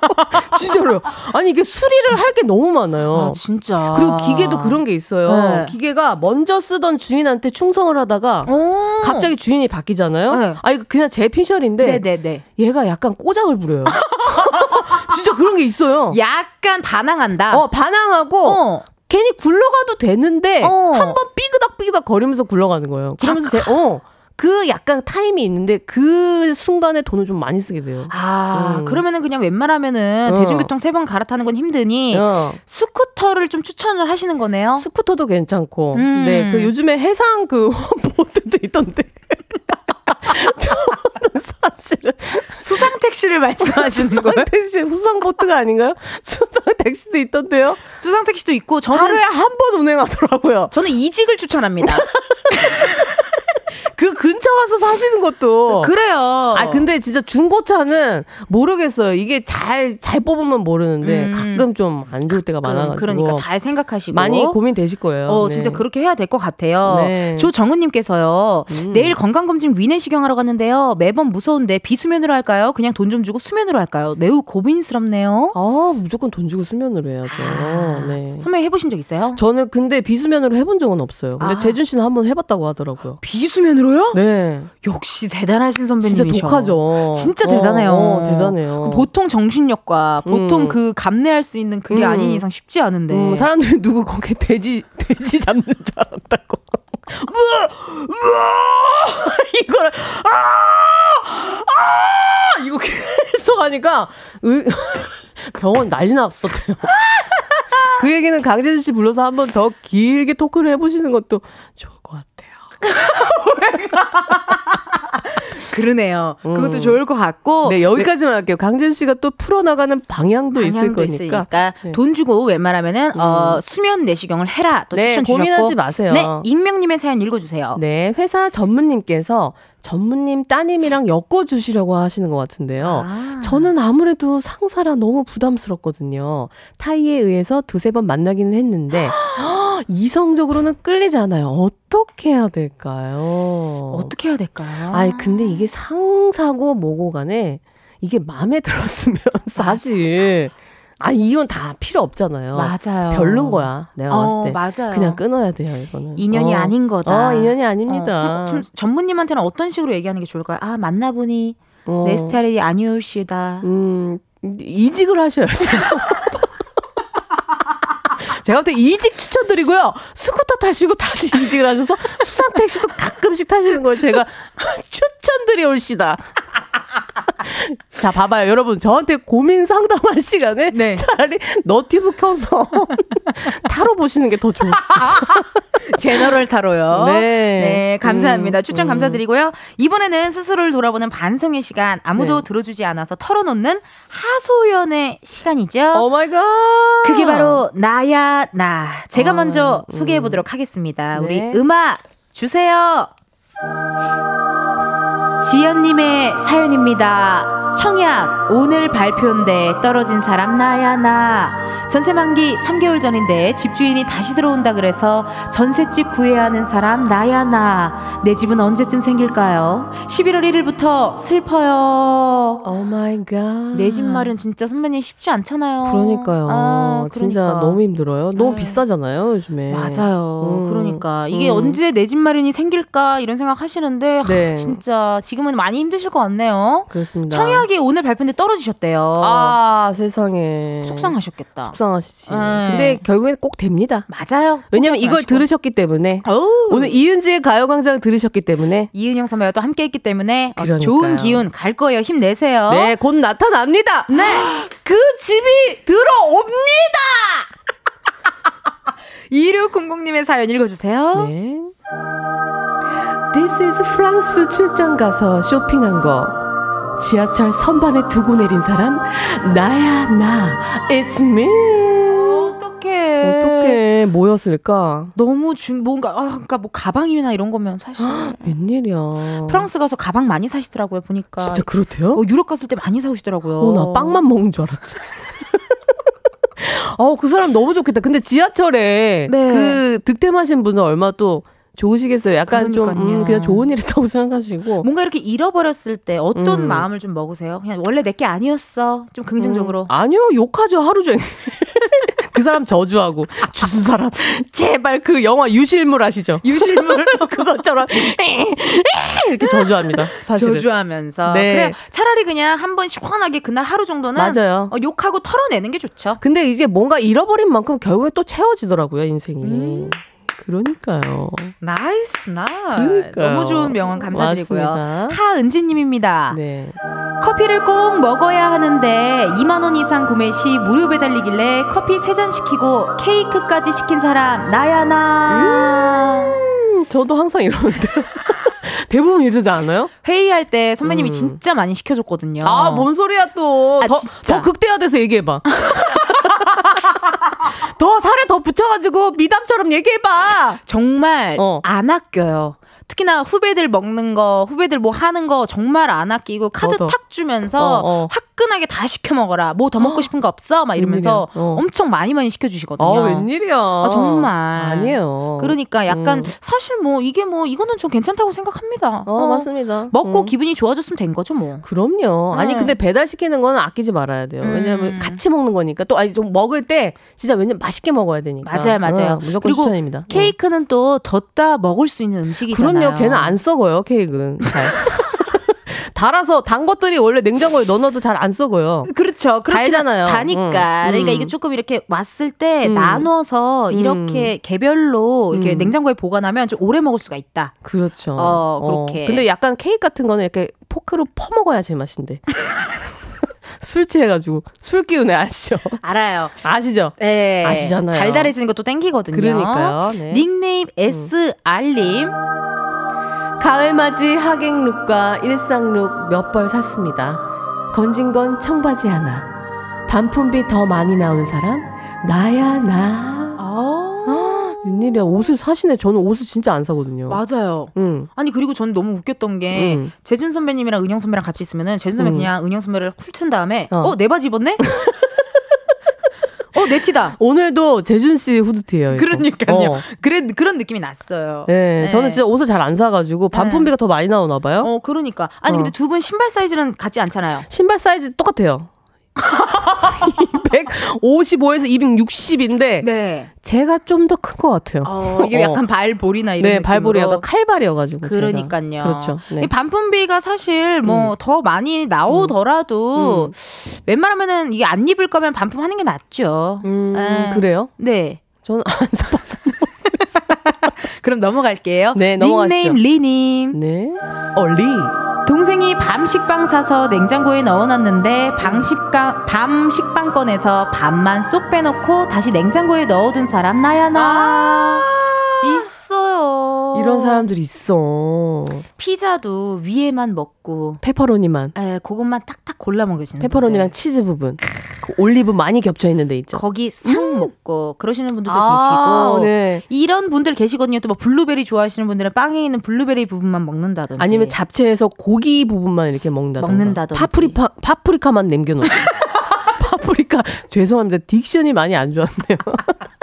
진짜로요. 아니 이게 수리를 할 게 너무 많아요. 아 진짜. 그리고 기계도 그런 게 있어요. 네. 기계가 먼저 쓰던 주인한테 충성을 하다가 어. 갑자기 주인이 바뀌잖아요. 네. 아 이거 그냥 제 피셜인데 네네네. 얘가 약간 꼬장을 부려요. 진짜 그런 게 있어요. 약간 반항한다. 어 반항하고 어. 괜히 굴러가도 되는데 어. 한번 삐그덕 삐그덕 거리면서 굴러가는 거예요. 그러면서 제 어. 그 약간 타임이 있는데 그 순간에 돈을 좀 많이 쓰게 돼요. 아, 음. 그러면은 그냥 웬만하면은 어. 대중교통 세 번 갈아타는 건 힘드니 어. 스쿠터를 좀 추천을 하시는 거네요. 스쿠터도 괜찮고. 음. 네. 그 요즘에 해상 그 보드도 있던데. 저는 사실은 수상 택시를 말씀하시는 수상 거예요? 택시 수상 보트가 아닌가요? 수상 택시도 있던데요. 수상 택시도 있고 저는 하루에 한 번 운행하더라고요. 저는 이직을 추천합니다. 그 근처 가서 사시는 것도. 그래요. 아 근데 진짜 중고차는 모르겠어요. 이게 잘잘 뽑으면 모르는데 음. 가끔 좀 안 좋을 때가 많아가지고. 그러니까 잘 생각하시고 많이 고민 되실 거예요. 어, 네. 진짜 그렇게 해야 될 것 같아요. 네. 조정은님께서요, 음. 내일 건강검진 위내시경 하러 갔는데요. 매번 무서운데 비수면으로 할까요? 그냥 돈 좀 주고 수면으로 할까요? 매우 고민스럽네요. 아 무조건 돈 주고 수면으로 해야죠. 아, 네. 선배 해보신 적 있어요? 저는 근데 비수면으로 해본 적은 없어요. 근데 아. 재준 씨는 한번 해봤다고 하더라고요. 비수면으로 요? 네. 역시 대단하신 선배님이셔. 진짜 독하죠. 진짜 어, 대단해요. 어, 대단해요. 그 보통 정신력과 보통 음. 그 감내할 수 있는 그게 음. 아닌 이상 쉽지 않은데. 음, 사람들이 누구 거기 돼지 돼지 잡는 줄 알았다고. 이거를 아! 아! 이거 계속 하니까 의- 병원 난리 났었대요. 그 얘기는 강재준 씨 불러서 한번 더 길게 토크를 해보시는 것도 좋 을것 같아요. 그러네요. 음. 그것도 좋을 것 같고. 네, 여기까지만 할게요. 강재준 씨가 또 풀어나가는 방향도, 있을 방향도 거니까. 있으니까 네. 돈 주고 웬만하면은 어, 수면 내시경을 해라 또 네, 추천 주셨고 고민하지 마세요. 네, 익명님의 사연 읽어주세요. 네, 회사 전무님께서 전무님 따님이랑 엮어 주시려고 하시는 것 같은데요. 아. 저는 아무래도 상사라 너무 부담스럽거든요. 타이에 의해서 두세 번 만나기는 했는데, 이성적으로는 끌리지 않아요. 어떻게 해야 될까요? 어떻게 해야 될까요? 아니, 근데 이게 상사고 뭐고 간에 이게 마음에 들었으면 사실, 아, 이건 다 필요 없잖아요. 맞아요. 별론 거야. 내가 어, 봤을 때. 맞아요. 그냥 끊어야 돼요, 이거는. 인연이 어. 아닌 거다. 어, 인연이 아닙니다. 어, 좀 전무님한테는 어떤 식으로 얘기하는 게 좋을까요? 아 만나 보니 어. 내 스타일이 아니올시다. 음, 이직을 하셔야죠. 제가 볼때 이직 추천드리고요. 스쿠터 타시고 다시 이직을 하셔서 수상 택시도 가끔씩 타시는 걸 제가 추천드려올시다. 자, 봐봐요. 여러분, 저한테 고민 상담할 시간에 네. 차라리 너튜브 켜서 타로 보시는 게 더 좋을 수 있어요. General 타로요. 네. 네, 감사합니다. 음, 추천 음. 감사드리고요. 이번에는 스스로를 돌아보는 반성의 시간, 아무도 네. 들어주지 않아서 털어놓는 하소연의 시간이죠. Oh my God. 그게 바로 나야 나. 제가 아, 먼저 음. 소개해 보도록 하겠습니다. 우리 네. 음악 주세요. 지연님의 사연입니다. 청약 오늘 발표인데 떨어진 사람 나야 나. 전세 만기 3개월 전인데 집주인이 다시 들어온다 그래서 전셋집 구해야 하는 사람 나야 나. 내 집은 언제쯤 생길까요? 11월 1일부터 슬퍼요. Oh my God. 내 집 마련 진짜 선배님 쉽지 않잖아요. 그러니까요. 아, 진짜 그러니까. 너무 힘들어요. 너무 네. 비싸잖아요, 요즘에. 맞아요. 음. 그러니까 이게 음. 언제 내 집 마련이 생길까 이런 생각 하시는데 하, 네. 진짜 지금 은 많이 힘드실 것 같네요. 그렇습니다. 청약이 오늘 발표인데 떨어지셨대요. 아, 세상에. 속상하셨겠다. 속상하시지. 네. 근데 결국엔 꼭 됩니다. 맞아요. 왜냐면 이걸 마시고. 들으셨기 때문에. 어우. 오늘 이은지의 가요광장을 들으셨기 때문에. 이은영 선배와 또 함께했기 때문에 어. 좋은 기운 갈 거예요. 힘내세요. 네, 곧 나타납니다. 네. 그 집이 들어옵니다! 2600님의 사연 읽어주세요. 네. This is 프랑스 출장 가서 쇼핑한 거. 지하철 선반에 두고 내린 사람 나야 나 It's me 어떡해. 어떻게 뭐였을까 너무 중 뭔가 아 그러니까 뭐 가방이나 이런 거면 사실 웬일이야 프랑스 가서 가방 많이 사시더라고요 보니까. 진짜 그렇대요? 어, 유럽 갔을 때 많이 사오시더라고요. 어, 나 빵만 먹는 줄 알았지. 어, 그 사람 너무 좋겠다. 근데 지하철에 네. 그 득템하신 분은 얼마 또 좋으시겠어요. 약간 좀, 그러니까요. 음, 그냥 좋은 일이라고 생각하시고. 뭔가 이렇게 잃어버렸을 때 어떤 음. 마음을 좀 먹으세요? 그냥 원래 내 게 아니었어. 좀 긍정적으로. 음, 아니요, 욕하죠, 하루 종일. 그 사람 저주하고, 주순 사람, 제발 그 영화 유실물 아시죠? 유실물 그것처럼, 이렇게 저주합니다, 사실은. 저주하면서. 네. 그래 차라리 그냥 한 번 시원하게 그날 하루 정도는 맞아요. 어, 욕하고 털어내는 게 좋죠. 근데 이게 뭔가 잃어버린 만큼 결국에 또 채워지더라고요, 인생이. 음. 그러니까요. Nice 나. 그러니까요. 너무 좋은 명언 감사드리고요. 맞습니다. 하은지님입니다. 네. 커피를 꼭 먹어야 하는데 2만 원 이상 구매 시 무료 배달이길래 커피 세잔 시키고 케이크까지 시킨 사람 나야 나. 음, 저도 항상 이러는데. 대부분 이러지 않아요? 회의할 때 선배님이 음. 진짜 많이 시켜줬거든요. 아, 뭔 소리야 또. 아, 더. 더 극대화돼서 얘기해봐. 더 살에 더 붙여가지고 미담처럼 얘기해봐. 정말 어. 안 아껴요. 특히나 후배들 먹는 거, 후배들 뭐 하는 거 정말 안 아끼고 카드 저도. 탁 주면서 어, 어. 화끈하게 다 시켜 먹어라. 뭐 더 먹고 싶은 거 없어? 막 이러면서. 어. 엄청 많이 많이 시켜주시거든요. 아, 웬일이야. 아, 정말. 아니에요. 그러니까 약간 음. 사실 뭐 이게 뭐 이거는 좀 괜찮다고 생각합니다. 어, 어. 맞습니다. 먹고 음. 기분이 좋아졌으면 된 거죠 뭐. 그럼요. 아니 네. 근데 배달시키는 거는 아끼지 말아야 돼요. 음. 왜냐하면 같이 먹는 거니까 또 아니 좀 먹을 때 진짜 왜냐면 맛있게 먹어야 되니까. 맞아요, 맞아요. 어, 무조건 추천입니다. 케이크는 또 뒀다 먹을 수 있는 음. 음식이잖아요. 그럼요. 걔는 안 썩어요. 케이크는 잘. 달아서 단 것들이 원래 냉장고에 넣어놔도 잘 안 썩어요. 그렇죠. 달잖아요. 다니까. 음, 그러니까 음. 이게 조금 이렇게 왔을 때 음. 나눠서 이렇게 개별로 이렇게 음. 냉장고에 보관하면 좀 오래 먹을 수가 있다. 그렇죠. 어, 그렇게. 근데 약간 케이크 같은 거는 이렇게 포크로 퍼먹어야 제맛인데. 술 취해가지고 술 기운에 아시죠? 알아요. 아시죠? 네. 아시잖아요. 달달해지는 것도 땡기거든요. 그러니까요. 네. 닉네임 SR님. 가을맞이 하객룩과 일상룩 몇 벌 샀습니다. 건진 건 청바지 하나. 반품비 더 많이 나오는 사람? 나야, 나. 어. 웬일이야. 옷을 사시네. 저는 옷을 진짜 안 사거든요. 맞아요. 응. 아니 그리고 저는 너무 웃겼던 게 음. 재준 선배님이랑 은영 선배랑 같이 있으면은 재준 선배 음. 그냥 은영 선배를 훑은 다음에 어. 어 내 바지 입었네? 어 내 티다. 오늘도 재준 씨 후드티예요. 그러니까요. 어. 그래 그런 느낌이 났어요. 네, 저는 진짜 옷을 잘 안 사가지고 반품비가 더 많이 나오나 봐요. 어 그러니까 아니 어. 근데 두 분 신발 사이즈는 같지 않잖아요. 신발 사이즈 똑같아요. 255에서 260인데 네. 제가 좀 더 큰 것 같아요. 어, 이게 어. 약간 발볼이나 이런 네, 발볼이 느낌으로. 약간 칼발이어가지고. 제가. 그러니까요. 그렇죠. 네. 이 반품비가 사실 뭐더 많이 나오더라도 음. 웬만하면은 이게 안 입을 거면 반품하는 게 낫죠. 음, 에. 그래요? 네. 저는 안 사봐서. 그럼 넘어갈게요. 네, 넘어가시죠. 닉네임 리님. 네. 얼리. 동생이 밤 식빵 사서 냉장고에 넣어놨는데 밤 식빵 밤 식빵 꺼내서 밤만 쏙 빼놓고 다시 냉장고에 넣어둔 사람 나야 나 있어요. 이런 사람들이 있어. 피자도 위에만 먹고 페퍼로니만. 에 그것만 탁탁 골라 먹으시는 페퍼로니랑 분들. 치즈 부분. 그 올리브 많이 겹쳐 있는 데 있죠. 거기 상 먹고 그러시는 분들도 아, 계시고 네. 이런 분들 계시거든요. 또뭐 블루베리 좋아하시는 분들은 빵에 있는 블루베리 부분만 먹는다든지 아니면 잡채에서 고기 부분만 이렇게 먹는다던가. 먹는다든지. 파프리카, 파프리카만 남겨놓고. 파프리카. 죄송합니다. 딕션이 많이 안 좋았네요.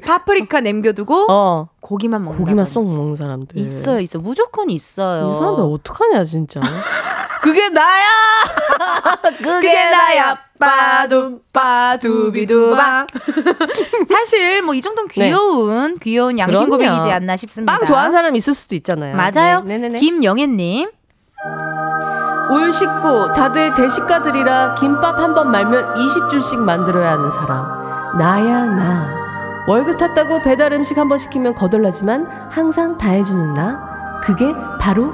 파프리카 남겨두고 어. 고기만 먹는 고기만 쏙 먹는 사람들. 있어요, 있어. 무조건 있어요. 이 사람들 어떡하냐, 진짜. 그게 나야! 그게 나야 빠두 빠두비두바 사실 뭐 이 정도는 귀여운 귀여운 양심 네. 그럼요. 고백이지 않나 싶습니다. 빵 좋아하는 사람 있을 수도 있잖아요. 맞아요. 네, 네네네. 김영애님 울 식구 다들 대식가들이라 김밥 한 번 말면 20줄씩 만들어야 하는 사람 나야 나 월급 탔다고 배달 음식 한 번 시키면 거덜나지만 항상 다 해주는 나 그게 바로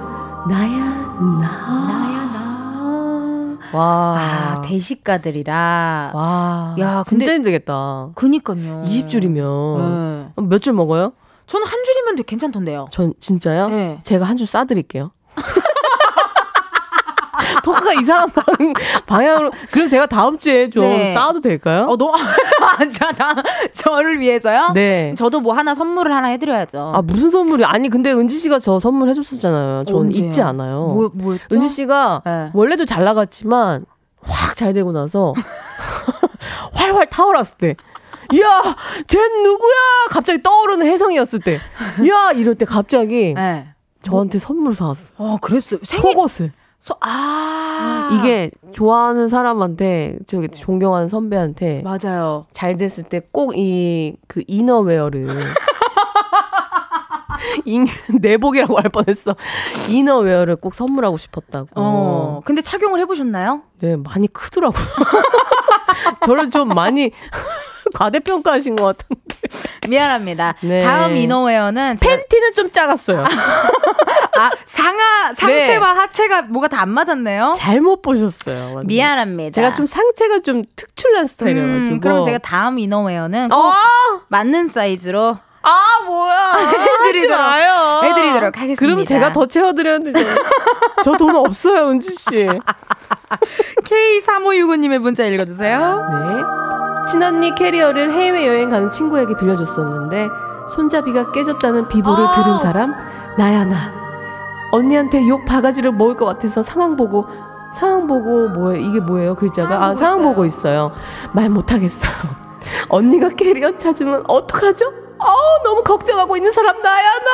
나야 나 나야 나. 와 아 대식가들이라. 와. 야, 진짜 근데- 힘들겠다. 그니까요. 20줄이면 네. 몇줄 먹어요? 저는 한 줄이면 되게 괜찮던데요. 전 진짜요? 네. 제가 한 줄 싸드릴게요. 토크가 이상한 방, 방향으로. 그럼 제가 다음 주에 좀 네. 싸워도 될까요? 어, 너, 자, 나, 저를 위해서요? 네. 저도 뭐 하나 선물을 하나 해드려야죠. 아 무슨 선물이? 아니 근데 은지 씨가 저 선물 해줬었잖아요. 전? 잊지 않아요. 뭐, 뭐였죠? 은지 씨가 네. 원래도 잘 나갔지만 확 잘 되고 나서 활활 타올랐을 때. 야, 쟨 누구야? 갑자기 떠오르는 혜성이었을 때. 야, 이럴 때 갑자기 네. 저한테 선물 사왔어. 어, 그랬어요. 생일, 속옷을. 소, 아. 이게 좋아하는 사람한테 저기 존경하는 선배한테 맞아요. 잘 됐을 때 꼭 이 그 이너웨어를 인- 내복이라고 할 뻔했어. 이너웨어를 꼭 선물하고 싶었다고. 어. 근데 착용을 해보셨나요? 네, 많이 크더라고요. 저를 좀 많이 과대평가하신 것 같은데. 미안합니다. 네. 다음 이너웨어는 팬티는 좀 작았어요. 아 상하 상체와 하체가 뭐가 다 안 맞았네요. 잘못 보셨어요. 완전. 미안합니다. 제가 좀 상체가 좀 특출난 스타일이어가지고. 음, 그럼 제가 다음 이너웨어는 꼭 어? 맞는 사이즈로 아 뭐야 해드리도록- 마요. 해드리도록 하겠습니다. 그럼 제가 더 채워드렸는데 저 돈 없어요 은지 씨. K3565님의 문자 읽어주세요. 네. 친언니 캐리어를 해외여행 가는 친구에게 빌려줬었는데 손잡이가 깨졌다는 비보를 아. 들은 사람 나야 나. 언니한테 욕 바가지를 먹을 것 같아서 상황 보고 상황 보고 뭐예요? 이게 뭐예요? 글자가 상황 아 보고 상황 있어요. 보고 있어요. 말 못하겠어요. 언니가 캐리어 찾으면 어떡하죠? 어 너무 걱정하고 있는 사람 나야 나.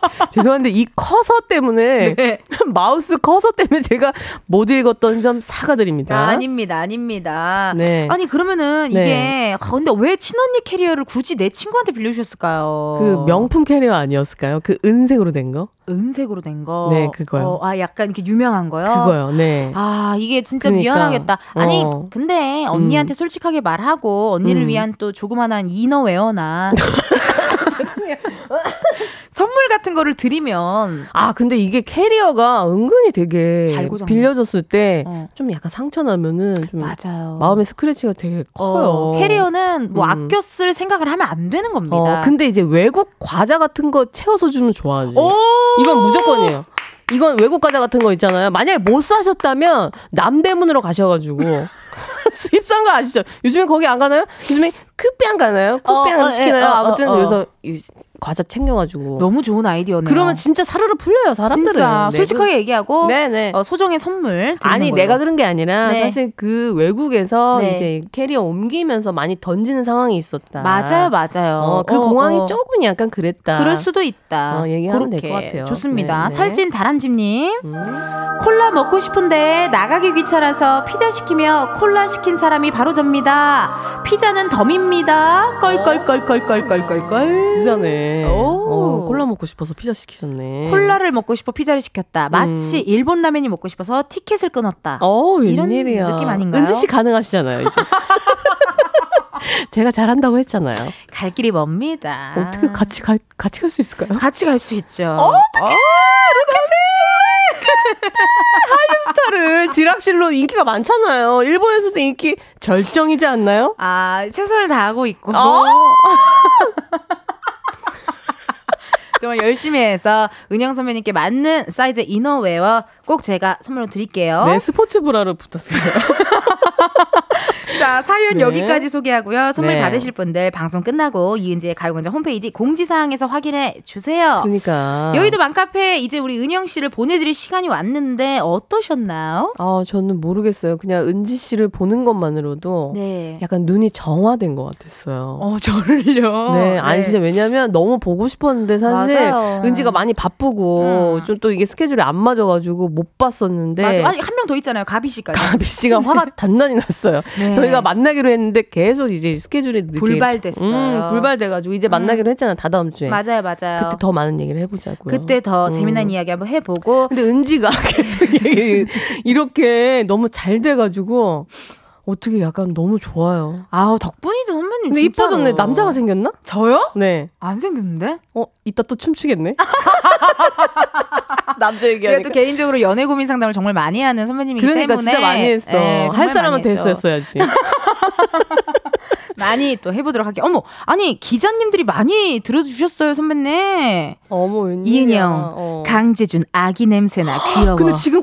죄송한데 이 커서 때문에 네. 마우스 커서 때문에 제가 못 읽었던 점 사과드립니다. 아, 아닙니다, 아닙니다. 네. 아니 그러면은 네. 이게 아, 근데 왜 친언니 캐리어를 굳이 내 친구한테 빌려주셨을까요? 그 명품 캐리어 아니었을까요? 그 은색으로 된 거? 은색으로 된 거. 네, 그거요. 어, 아 약간 이렇게 유명한 거요. 그거요. 네. 아 이게 진짜 그러니까, 미안하겠다. 아니 어. 근데 언니한테 솔직하게 말하고 언니를 음. 위한 또 조그만한 이너웨어나 선물 같은 거를 드리면 아 근데 이게 캐리어가 은근히 되게. 빌려줬을 때좀 어. 약간 상처 나면은 좀 맞아요. 마음의 스크래치가 되게 커요. 어, 캐리어는 뭐 음. 아껴 쓸 생각을 하면 안 되는 겁니다. 어, 근데 이제 외국 과자 같은 거 채워서 주면 좋아하지. 오! 이건 무조건이에요. 이건 외국 과자 같은 거 있잖아요. 만약에 못 사셨다면 남대문으로 가셔가지고 수입산 거 아시죠? 요즘에 거기 안 가나요? 요즘에 쿠페 안 가나요? 쿠페 어, 어, 안 시키나요? 예, 어, 아무튼 어, 어. 그래서 이 과자 챙겨가지고. 너무 좋은 아이디어네요. 그러면 진짜 사르르 풀려요 사람들은. 진짜 네, 솔직하게 얘기하고 그- 네네. 어, 소정의 선물 아니 걸로. 내가 그런 게 아니라 네. 사실 그 외국에서 네. 이제 캐리어 옮기면서 많이 던지는 상황이 있었다. 맞아요, 맞아요. 어, 그 어, 공항이 어. 조금 약간 그랬다. 그럴 수도 있다. 어, 얘기하면 그렇게. 될것 같아요. 좋습니다. 네, 네. 살찐 다란집님. 음. 콜라 먹고 싶은데 나가기 귀찮아서 피자 시키며 콜라 시킨 사람이 바로 접니다. 피자는 덤입니다. 껄껄껄껄껄껄껄껄. 부자네. 오. 어, 콜라 먹고 싶어서 피자 시키셨네. 콜라를 먹고 싶어 피자를 시켰다. 마치 일본 라면이 먹고 싶어서 티켓을 끊었다. 어, 이런 웬일이야. 느낌 아닌가요? 은지 씨 가능하시잖아요, 이제. 제가 잘한다고 했잖아요. 갈 길이 멉니다. 어떻게 같이 가, 같이 갈 수 있을까요? 같이 갈 수 있죠. 어떡해! 스타를 지락실로 인기가 많잖아요. 일본에서도 인기 절정이지 않나요? 아, 최선을 다하고 있고. 어? 정말 열심히 해서 은영 선배님께 맞는 사이즈 이너웨어 꼭 제가 선물로 드릴게요. 네, 스포츠 브라로 붙었어요. 자, 사연 네. 여기까지 소개하고요. 선물 네. 받으실 분들 방송 끝나고 이은지의 가요광장 홈페이지 공지사항에서 확인해 주세요. 그러니까. 여의도 맘카페 이제 우리 은영 씨를 보내드릴 시간이 왔는데 어떠셨나요? 아, 저는 모르겠어요. 그냥 은지 씨를 보는 것만으로도 네. 약간 눈이 정화된 것 같았어요. 어, 저를요. 네, 아니 진짜 왜냐면 너무 보고 싶었는데 사실 맞아요. 은지가 많이 바쁘고 음. 좀또 이게 스케줄이 안 맞아가지고 못 봤었는데 맞아. 아니, 한 명 더 있잖아요. 가비 씨까지. 가비 씨가 화가 단단 히 났어요. 네. 저희가 만나기로 했는데 계속 이제 스케줄이 늦게 불발됐어요. 음, 불발돼가지고 이제 만나기로 했잖아 다 다음 주에. 맞아요, 맞아요. 그때 더 많은 얘기를 해보자고요. 그때 더 음. 재미난 이야기 한번 해보고 근데 은지가 계속 이렇게 너무 잘 돼가지고 어떻게 약간 너무 좋아요. 아우 덕분이죠 선배님 근데 진짜로. 이뻐졌네. 남자가 생겼나? 저요? 네. 안 생겼는데? 어, 이따 또 춤추겠네. 남자 얘기하니까. 또 개인적으로 연애 고민 상담을 정말 많이 하는 선배님이기 그러니까 때문에 진짜 많이 했어. 예, 정말 할 했죠. 됐었어야지. 많이 또 해보도록 할게요. 어머, 아니 기자님들이 많이 들어주셨어요, 선배님. 어머 웬일이야. 이은영, 어. 강재준 아기 냄새나 귀여워. 근데 지금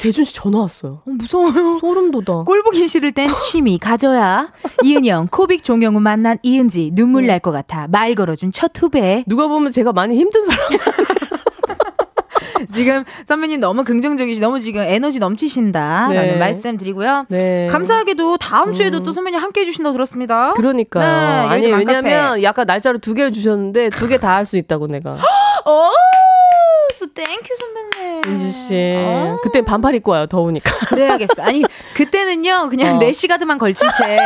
재준 씨 전화 왔어요. 어, 무서워요. 소름 돋아. 꼴 보기 싫을 땐 취미 가져야. 이은영, 코빅 종영우 만난 이은지 눈물 날 것 같아. 말 걸어준 첫 후배. 누가 보면 제가 많이 힘든 사람. 지금 선배님 너무 긍정적이시, 너무 지금 에너지 넘치신다라는 네. 말씀 드리고요. 네. 감사하게도 다음 주에도 또 선배님 함께 해주신다고 들었습니다. 그러니까요. 네, 아니 왜냐면. 약간 날짜를 두 개를 주셨는데 두 개 다 할 수 있다고 내가. 오, 수 Thank you 선배님. 은지 씨. 어. 그때 반팔 입고 와요. 더우니까. 그래야겠어. 아니 그때는요 그냥 어. 래시가드만 걸친 채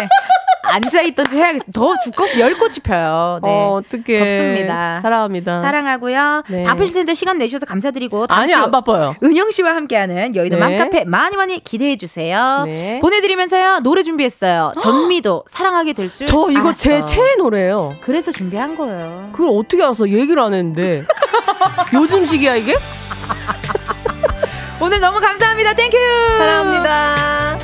앉아 있던 지 해야겠어. 더 두꺼워서 열 꽃이 펴요. 네. 어, 어떡해. 덥습니다. 사랑합니다. 사랑하고요. 네. 바쁘실 텐데 시간 내주셔서 감사드리고 아니 저 안 바빠요. 은형 씨와 함께하는 여의도 네. 맘카페 많이 많이 기대해 주세요. 네. 보내드리면서요 노래 준비했어요. 전미도 사랑하게 될 줄. 저 이거 제 알았어. 최애 노래예요. 그래서 준비한 거예요. 그걸 어떻게 알아서 얘기를 안 했는데. 요즘식이야 이게? 오늘 너무 감사합니다. Thank you. 사랑합니다.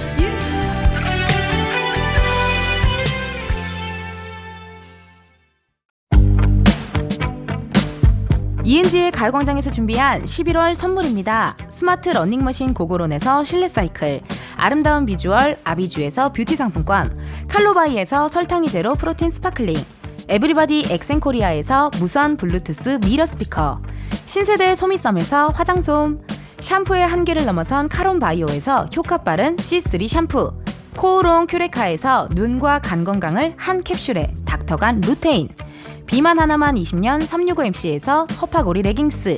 이은지의 가요광장에서 준비한 11월 선물입니다. 스마트 러닝머신 고고론에서 실내 사이클, 아름다운 비주얼 아비주에서 뷰티 상품권, 칼로바이에서 설탕이 제로 프로틴 스파클링, 에브리바디 엑센코리아에서 무선 블루투스 미러 스피커, 신세대 소미썸에서 화장솜, 샴푸의 한계를 넘어선 카론 바이오에서 효과 빠른 C3 샴푸, 코오롱 큐레카에서 눈과 간 건강을 한 캡슐에 닥터간 루테인, 비만 하나만 20년 365MC에서 허파고리 레깅스.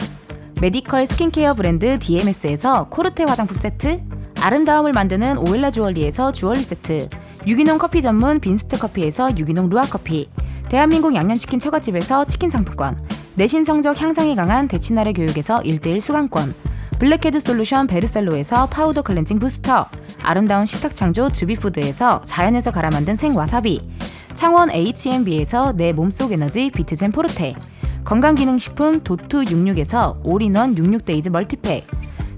메디컬 스킨케어 브랜드 DMS에서 코르테 화장품 세트. 아름다움을 만드는 오엘라 주얼리에서 주얼리 세트. 유기농 커피 전문 빈스트 커피에서 유기농 루아 커피. 대한민국 양념치킨 처갓집에서 치킨 상품권. 내신 성적 향상에 강한 대치나래 교육에서 1대1 수강권 블랙헤드 솔루션 베르셀로에서 파우더 클렌징 부스터 아름다운 식탁 창조 주비푸드에서 자연에서 갈아 만든 생와사비 창원 H&B에서 내 몸속 에너지 비트젠 포르테 건강기능식품 도투 66에서 올인원 66데이즈 멀티팩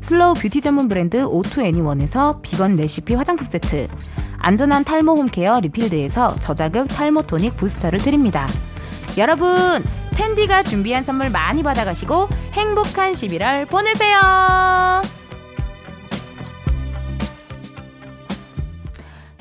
슬로우 뷰티 전문 브랜드 오투 애니원에서 비건 레시피 화장품 세트 안전한 탈모 홈케어 리필드에서 저자극 탈모 토닉 부스터를 드립니다. 여러분 은디가 준비한 선물 많이 받아가시고 행복한 11월 보내세요.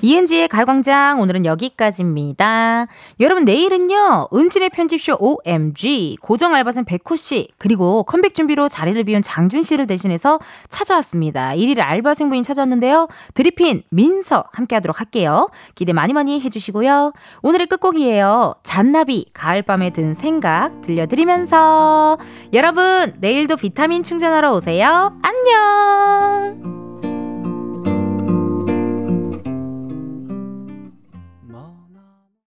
이은지의 가요광장 오늘은 여기까지입니다. 여러분 내일은요 은지의 편집쇼 OMG 고정 알바생 백호 씨 그리고 컴백 준비로 자리를 비운 장준 씨를 대신해서 찾아왔습니다. 1일 알바생분이 찾아왔는데요. 드리핀 민서 함께 하도록 할게요. 기대 많이 많이 해 주시고요. 오늘의 끝곡이에요. 잔나비 가을밤에 든 생각 들려드리면서 여러분 내일도 비타민 충전하러 오세요. 안녕